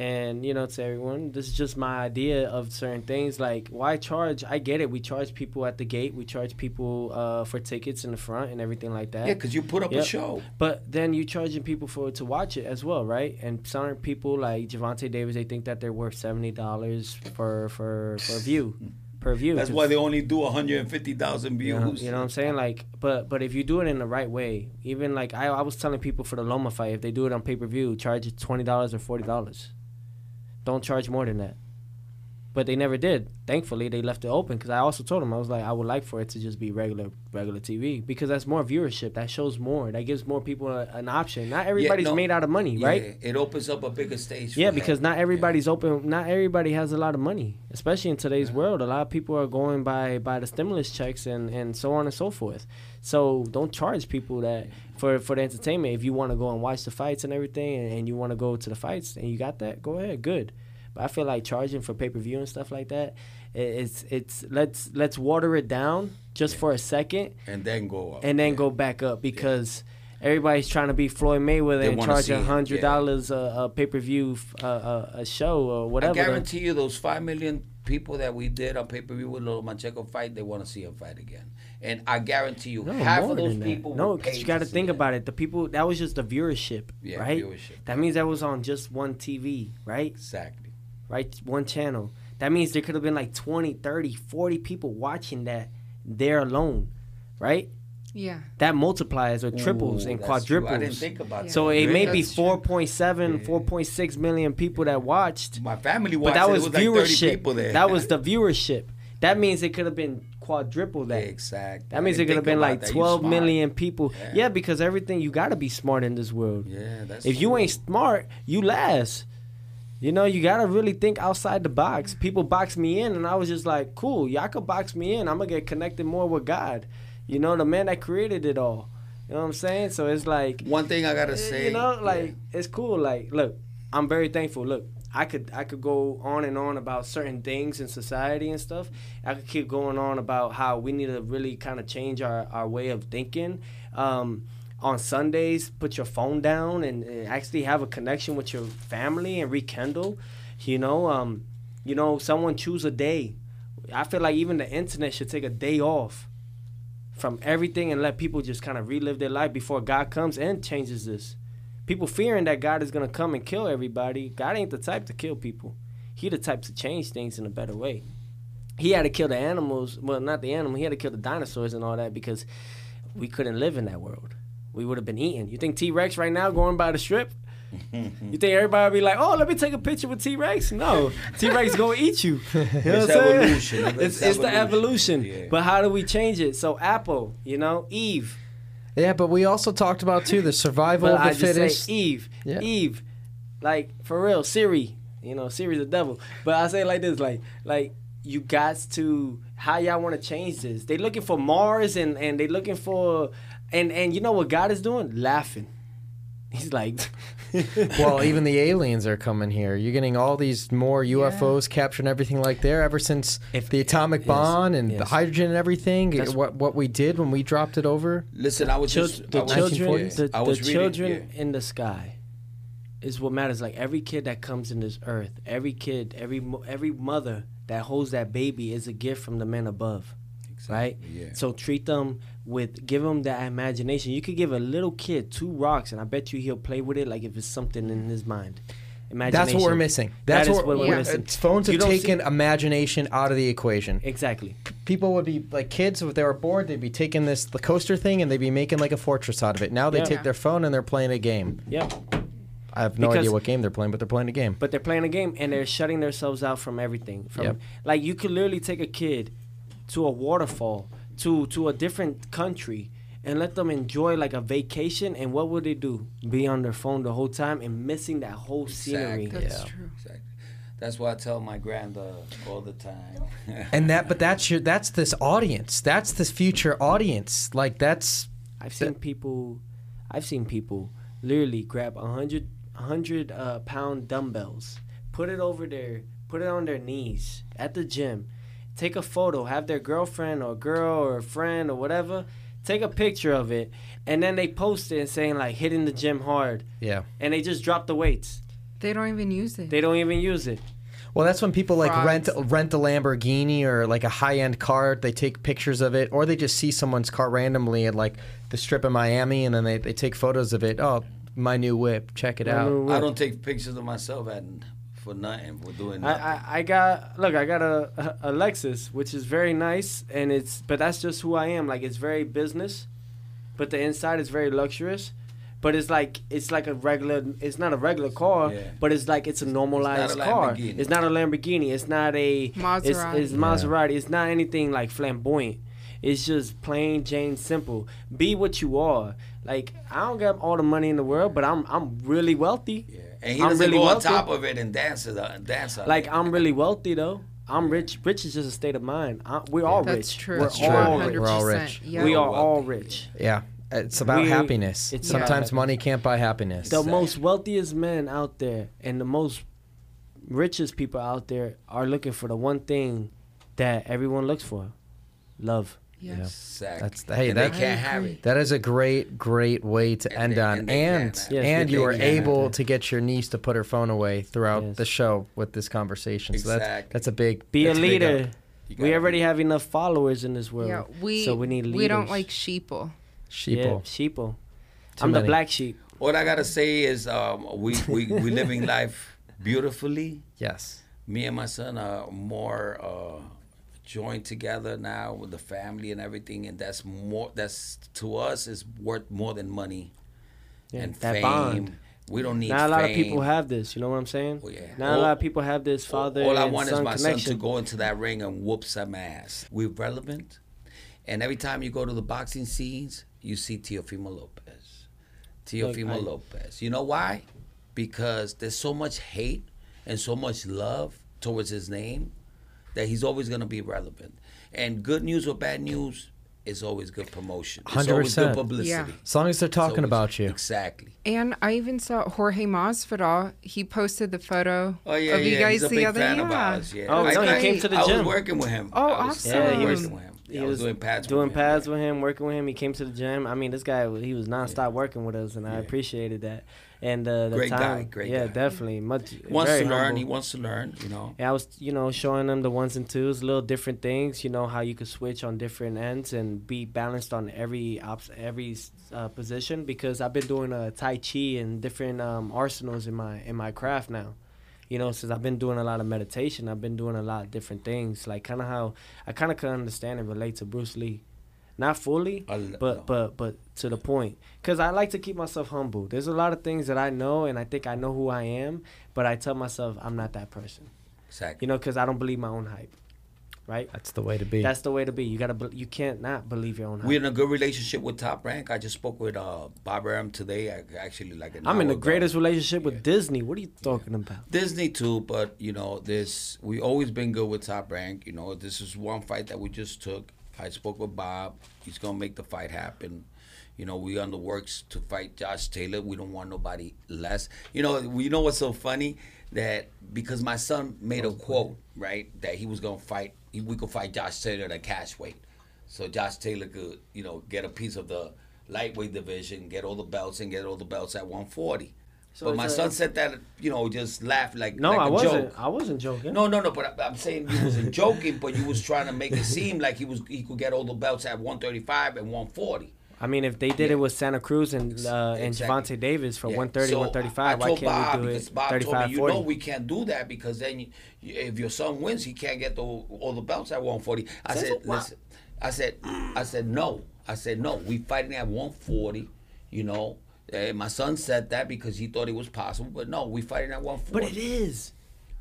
and you know, to everyone, this is just my idea of certain things. Like why charge? I get it. We charge people at the gate. We charge people uh, for tickets in the front and everything like that. yeah, because you put up a show. But then you charging people for to watch it as well, right? And some people like Gervonta Davis, they think that they're worth seventy dollars for for for a view, *laughs* per view. that's why they only do 150,000 you views. know, you know what I'm saying? Like, but but if you do it in the right way, even like I, I was telling people for the Loma fight, if they do it on pay per view, charge it twenty dollars or forty dollars. Don't charge more than that. But they never did. Thankfully, they left it open because I also told them I was like, I would like for it to just be regular, regular TV because that's more viewership. That shows more. That gives more people a, an option. Not everybody's no. made out of money, Yeah, right? It opens up a bigger stage. Yeah, because not everybody's open. Not everybody has a lot of money, especially in today's world. A lot of people are going by by the stimulus checks and and so on and so forth. So don't charge people that for for the entertainment. If you want to go and watch the fights and everything, and, and you want to go to the fights and you got that, go ahead, good. But I feel like charging for pay per view and stuff like that, it's it's let's let's water it down just for a second and then go up. and then Yeah. go back up because everybody's trying to be Floyd Mayweather They and charge a hundred dollars a, a pay per view uh, a, a show or whatever. I guarantee you, those five million people that we did on pay per view with Lomachenko fight, they want to see him fight again. And I guarantee you, no, half of those people. No, because you got to think it. about it. The people that was just the viewership, Yeah, right? viewership. That means that was on just one TV, right? Exactly. Right, one channel. That means there could have been like 20, 30, 40 people watching that there alone, right? Yeah. That multiplies or triples Ooh, and quadruples. true. I didn't think about that. So it may be That's true. 4.7, 4.6 million people that watched. My family watched. But that it. was it was like 30 viewership. people there. that was the viewership. That means it could have been quadruple that. exact. That means it could have been like 12 million people. Yeah. Yeah. because everything you got to be smart in this world. Yeah, that's If you ain't smart, you last. You know, you gotta really think outside the box. People box me in, and I was just like, "Cool, y'all could box me in. I'm gonna get connected more with God." You know, the man that created it all. You know what I'm saying? So it's like, One thing I gotta Eh, say, you know, like yeah. it's cool. Like, look, I'm very thankful. Look, I could I could go on and on about certain things in society and stuff. I could keep going on about how we need to really kind of change our, our way of thinking. Um, on Sundays, put your phone down and, and actually have a connection with your family and rekindle. You know, um, you know, someone choose a day. I feel like even the internet should take a day off from everything and let people just kind of relive their life before God comes and changes this. People fearing that God is gonna come and kill everybody. God ain't the type to kill people. He the type to change things in a better way. He had to kill the animals. Well, not the animal. He had to kill the dinosaurs and all that because we couldn't live in that world. We would have been eaten. You think T Rex right now going by the strip? *laughs* You think everybody would be like, "Oh, let me take a picture with T Rex"? No, T Rex gonna eat you. *laughs* You know It's what I'm saying? It's, It's it's the evolution. evolution. Yeah. But how do we change it? So Apple, you know, Eve. Yeah, but we also talked about too the survival of I the just fittest. say Eve, Yeah. Eve, like for real, Siri. You know, Siri's the devil. But I say it like this, like, like you got to how y'all want to change this. They looking for Mars and and they looking for and and you know what God is doing? Laughing. *laughs* He's like, *laughs* well, even the aliens are coming here. You're getting all these more UFOs capturing everything like there ever since If- the atomic yes, bomb and the hydrogen and everything. That's- what what we did when we dropped it over. Listen, I was Chil- just the was, children, the, the reading, children yeah. in the sky is what matters. Like every kid that comes in this earth, every kid, every every mother that holds that baby is a gift from the man above, right? yeah. So treat them with, give them that imagination. You could give a little kid two rocks, and I bet you he'll play with it like if it's something in his mind. Imagination. That's what we're missing. That That's what, what we're we're missing. Phones You have taken see- imagination out of the equation. Exactly. People would be like kids if they were bored. They'd be taking this the coaster thing and they'd be making like a fortress out of it. Now they Yeah. take their phone and they're playing a game. Yep. I have no Because- idea what game they're playing, but they're playing a game. But they're playing a game and they're shutting themselves out from everything. From Yep. like you could literally take a kid to a waterfall, to to a different country, and let them enjoy like a vacation. And what would they do? Be on their phone the whole time and missing that whole scenery. That's Yeah. true. Exactly. That's what I tell my granddaughter all the time. And that, but that's your, that's this audience. That's this future audience. Like that's I've seen people, I've seen people literally grab a hundred, a hundred uh, pound dumbbells, put it over their, put it on their knees at the gym, take a photo, have their girlfriend or girl or friend or whatever, take a picture of it, and then they post it and saying like hitting the gym hard, yeah. and they just drop the weights. They don't even use it. They don't even use it. Well, that's when people like rent rent a Lamborghini or like a high end car. They take pictures of it, or they just see someone's car randomly at like the strip in Miami, and then they, they take photos of it. Oh, my new whip, check it My out. I don't take pictures of myself and for nothing for doing I, nothing. I, I got look I got a, a Lexus which is very nice and it's but that's just who I am. Like it's very business but the inside is very luxurious. But it's like it's like a regular it's not a regular car Yeah. but it's like it's a normalized a car. It's not a Lamborghini. It's not a Maserati. it's Maserati. It's not anything like flamboyant. It's just plain Jane simple. Be what you are. Like I don't got all the money in the world but I'm I'm really wealthy. Yeah. And he I'm doesn't really go wealthy. on top of it and dance it, uh, dance on like it. I'm really wealthy though. I'm rich. Rich is just a state of mind. I, we're all That's rich. true. We're That's true. all We're rich. all rich. Yeah. We We're all rich. Yeah, it's about We- happiness. it's Sometimes about- money can't buy happiness. The most wealthiest men out there and the most richest people out there are looking for the one thing that everyone looks for: love. Yes. Exactly. That's- hey, and that- they can't have it. That is a great, great way to And end they- on. and And. Yes, and you were can't. able to get your niece to put her phone away throughout Yes. the show with this conversation. So that's that's a big. Be a leader. We already be- have enough followers in this world. Yeah, we so we need leaders. we don't like sheeple. yeah, Sheeple. sheeple. Too I'm many. the black sheep. What I gotta say is, um, we *laughs* we we living life beautifully. Yes. Me and my son are more uh, joined together now with the family and everything, and that's more. That's to us is worth more than money Yeah, and that fame. bond. We don't need. Not a lot of people have this. You know what I'm saying? Oh, yeah. Not a oh, lot of people have this oh, father All I and want is my connection. son to go into that ring and whoop some ass. We're relevant, and every time you go to the boxing scenes, you see Teofimo Lopez. Teofimo I- Lopez. You know why? Because there's so much hate and so much love towards his name that he's always going to be relevant. And good news or bad news is always good promotion. 100%. publicity. Yeah. As long as they're talking always- about you. Exactly. And I even saw Jorge Masvidal. He posted the photo Oh yeah, of you yeah. guys he's a the big other fan yeah. of ours. Yeah. Oh, I, no, he I- came to the I gym. was working with him. Oh, I was, awesome. I was Yeah, he was- working with him. He I was, doing pads. doing with him. with him, working with him. He came to the gym. I mean, this guy he was nonstop working with us, and I appreciated that. And uh, the Great guy, time, great yeah, guy. definitely. Much He wants to learn. humble. He wants to learn. You know. Yeah, I was, you know, showing them the ones and twos, little different things. You know how you could switch on different ends and be balanced on every op- every uh, position. Because I've been doing uh, tai chi and different um, arsenals in my in my craft now. You know, since I've been doing a lot of meditation, I've been doing a lot of different things. Like kind of how I kind of can understand and relate to Bruce Lee, not fully, but but but to the point. Because i like to keep myself humble. There's a lot of things that i know and i think i know who i am but i tell myself i'm not that person. Exactly. you know because i don't believe my own hype right That's the way to be. that's the way to be you gotta be, you can't not believe your own We're in a good relationship with Top Rank. I just spoke with uh, Bob Arum today. I actually like. An i'm in hour the ago. greatest relationship with disney what are you talking about Disney too, but you know this. We always been good with Top Rank. You know this is one fight that we just took. I spoke with Bob. He's gonna make the fight happen. You know we on the works to fight Josh Taylor. We don't want nobody less. You know we know what's so funny that because my son made a quote right that he was gonna fight. He, we could fight Josh Taylor at a catch weight, so Josh Taylor could you know get a piece of the lightweight division, get all the belts, and get all the belts at 140. So but my a- son said that you know just laughed like no like i a wasn't joke. i wasn't joking No, no, no. But I, I'm saying you wasn't joking, but you was trying to make it seem like he was he could get all the belts at 135 and 140. I mean if they did Yeah. it with santa cruz and uh and Gervonta davis for Yeah. 130 So, 135 I why told can't Bob, we do because it Bob told 35 me, you 40 know, we can't do that because then you, if your son wins, he can't get the, all the belts at 140. I That's said, listen, I said, I said no. I said no. We fighting at 140. You know, my son said that because he thought it was possible, but no, we fighting at 140. but it is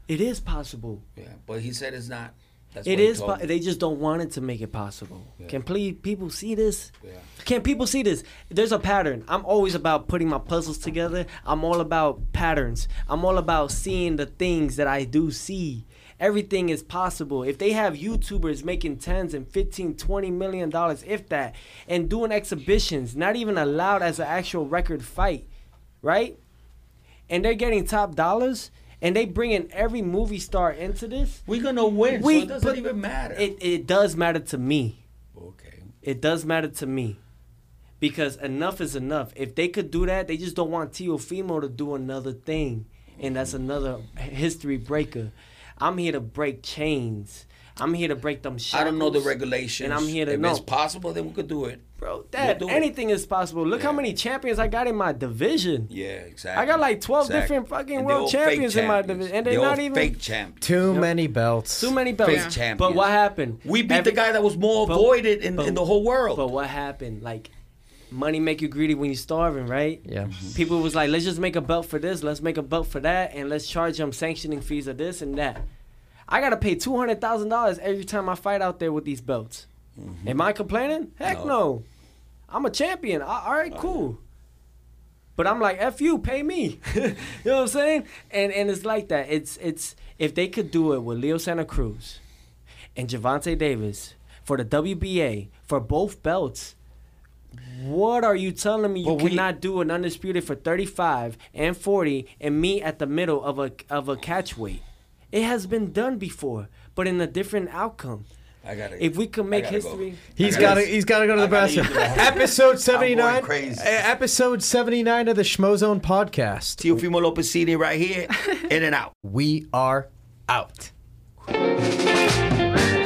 it is possible Yeah, but he said it's not. That's It is. Po- they just don't want it to make it possible. Can please people see this? Yeah. Can people see this? There's a pattern. I'm always about putting my puzzles together. I'm all about patterns. I'm all about seeing the things that I do see. Everything is possible. If they have YouTubers making tens and 15, 20 million dollars, if that, and doing exhibitions, not even allowed as an actual record fight, right? And they're getting top dollars, and they bringing every movie star into this. We're gonna win. We- so it doesn't even matter. It it does matter to me. okay. It does matter to me. Because enough is enough. If they could do that, they just don't want Teofimo to do another thing. And that's another history breaker. I'm here to break chains. I'm here to break them shackles. I don't know the regulations. And I'm here to if know. If it's possible, then we could do it. Bro, Dad, We'll do anything is possible. Look how many champions I got in my division. Yeah, exactly. I got like 12 Exactly. different fucking And world they're all fake champions in my division. And they're They're not even fake champions. Too Yep. many belts. too many belts. Fake But champions. what happened? We beat Every- the guy that was more but- avoided in, but- in the whole world. But what happened? Like, money make you greedy when you're starving, right? Yeah. Mm-hmm. People was like, let's just make a belt for this, let's make a belt for that, and let's charge them sanctioning fees of this and that. I gotta pay two hundred thousand dollars every time I fight out there with these belts. Mm-hmm. Am I complaining? Heck no. No. I'm a champion. I, all right, oh, cool. But I'm like, F you, pay me. *laughs* you know what I'm saying? And and it's like that. It's it's if they could do it with Leo Santa Cruz and Gervonta Davis for the WBA for both belts, what are you telling me you But we- cannot do an undisputed for 35 and 40 and me at the middle of a of a catch weight? It has been done before, but in a different outcome. I gotta. If we can make gotta go. history, He's I got gotta- He's got to go to the I bathroom. use the bathroom. episode *laughs* seventy nine. crazy. Eh, episode seventy nine of the Schmozone podcast. Teofimo Lopezini right here, in and out. We are out. Thank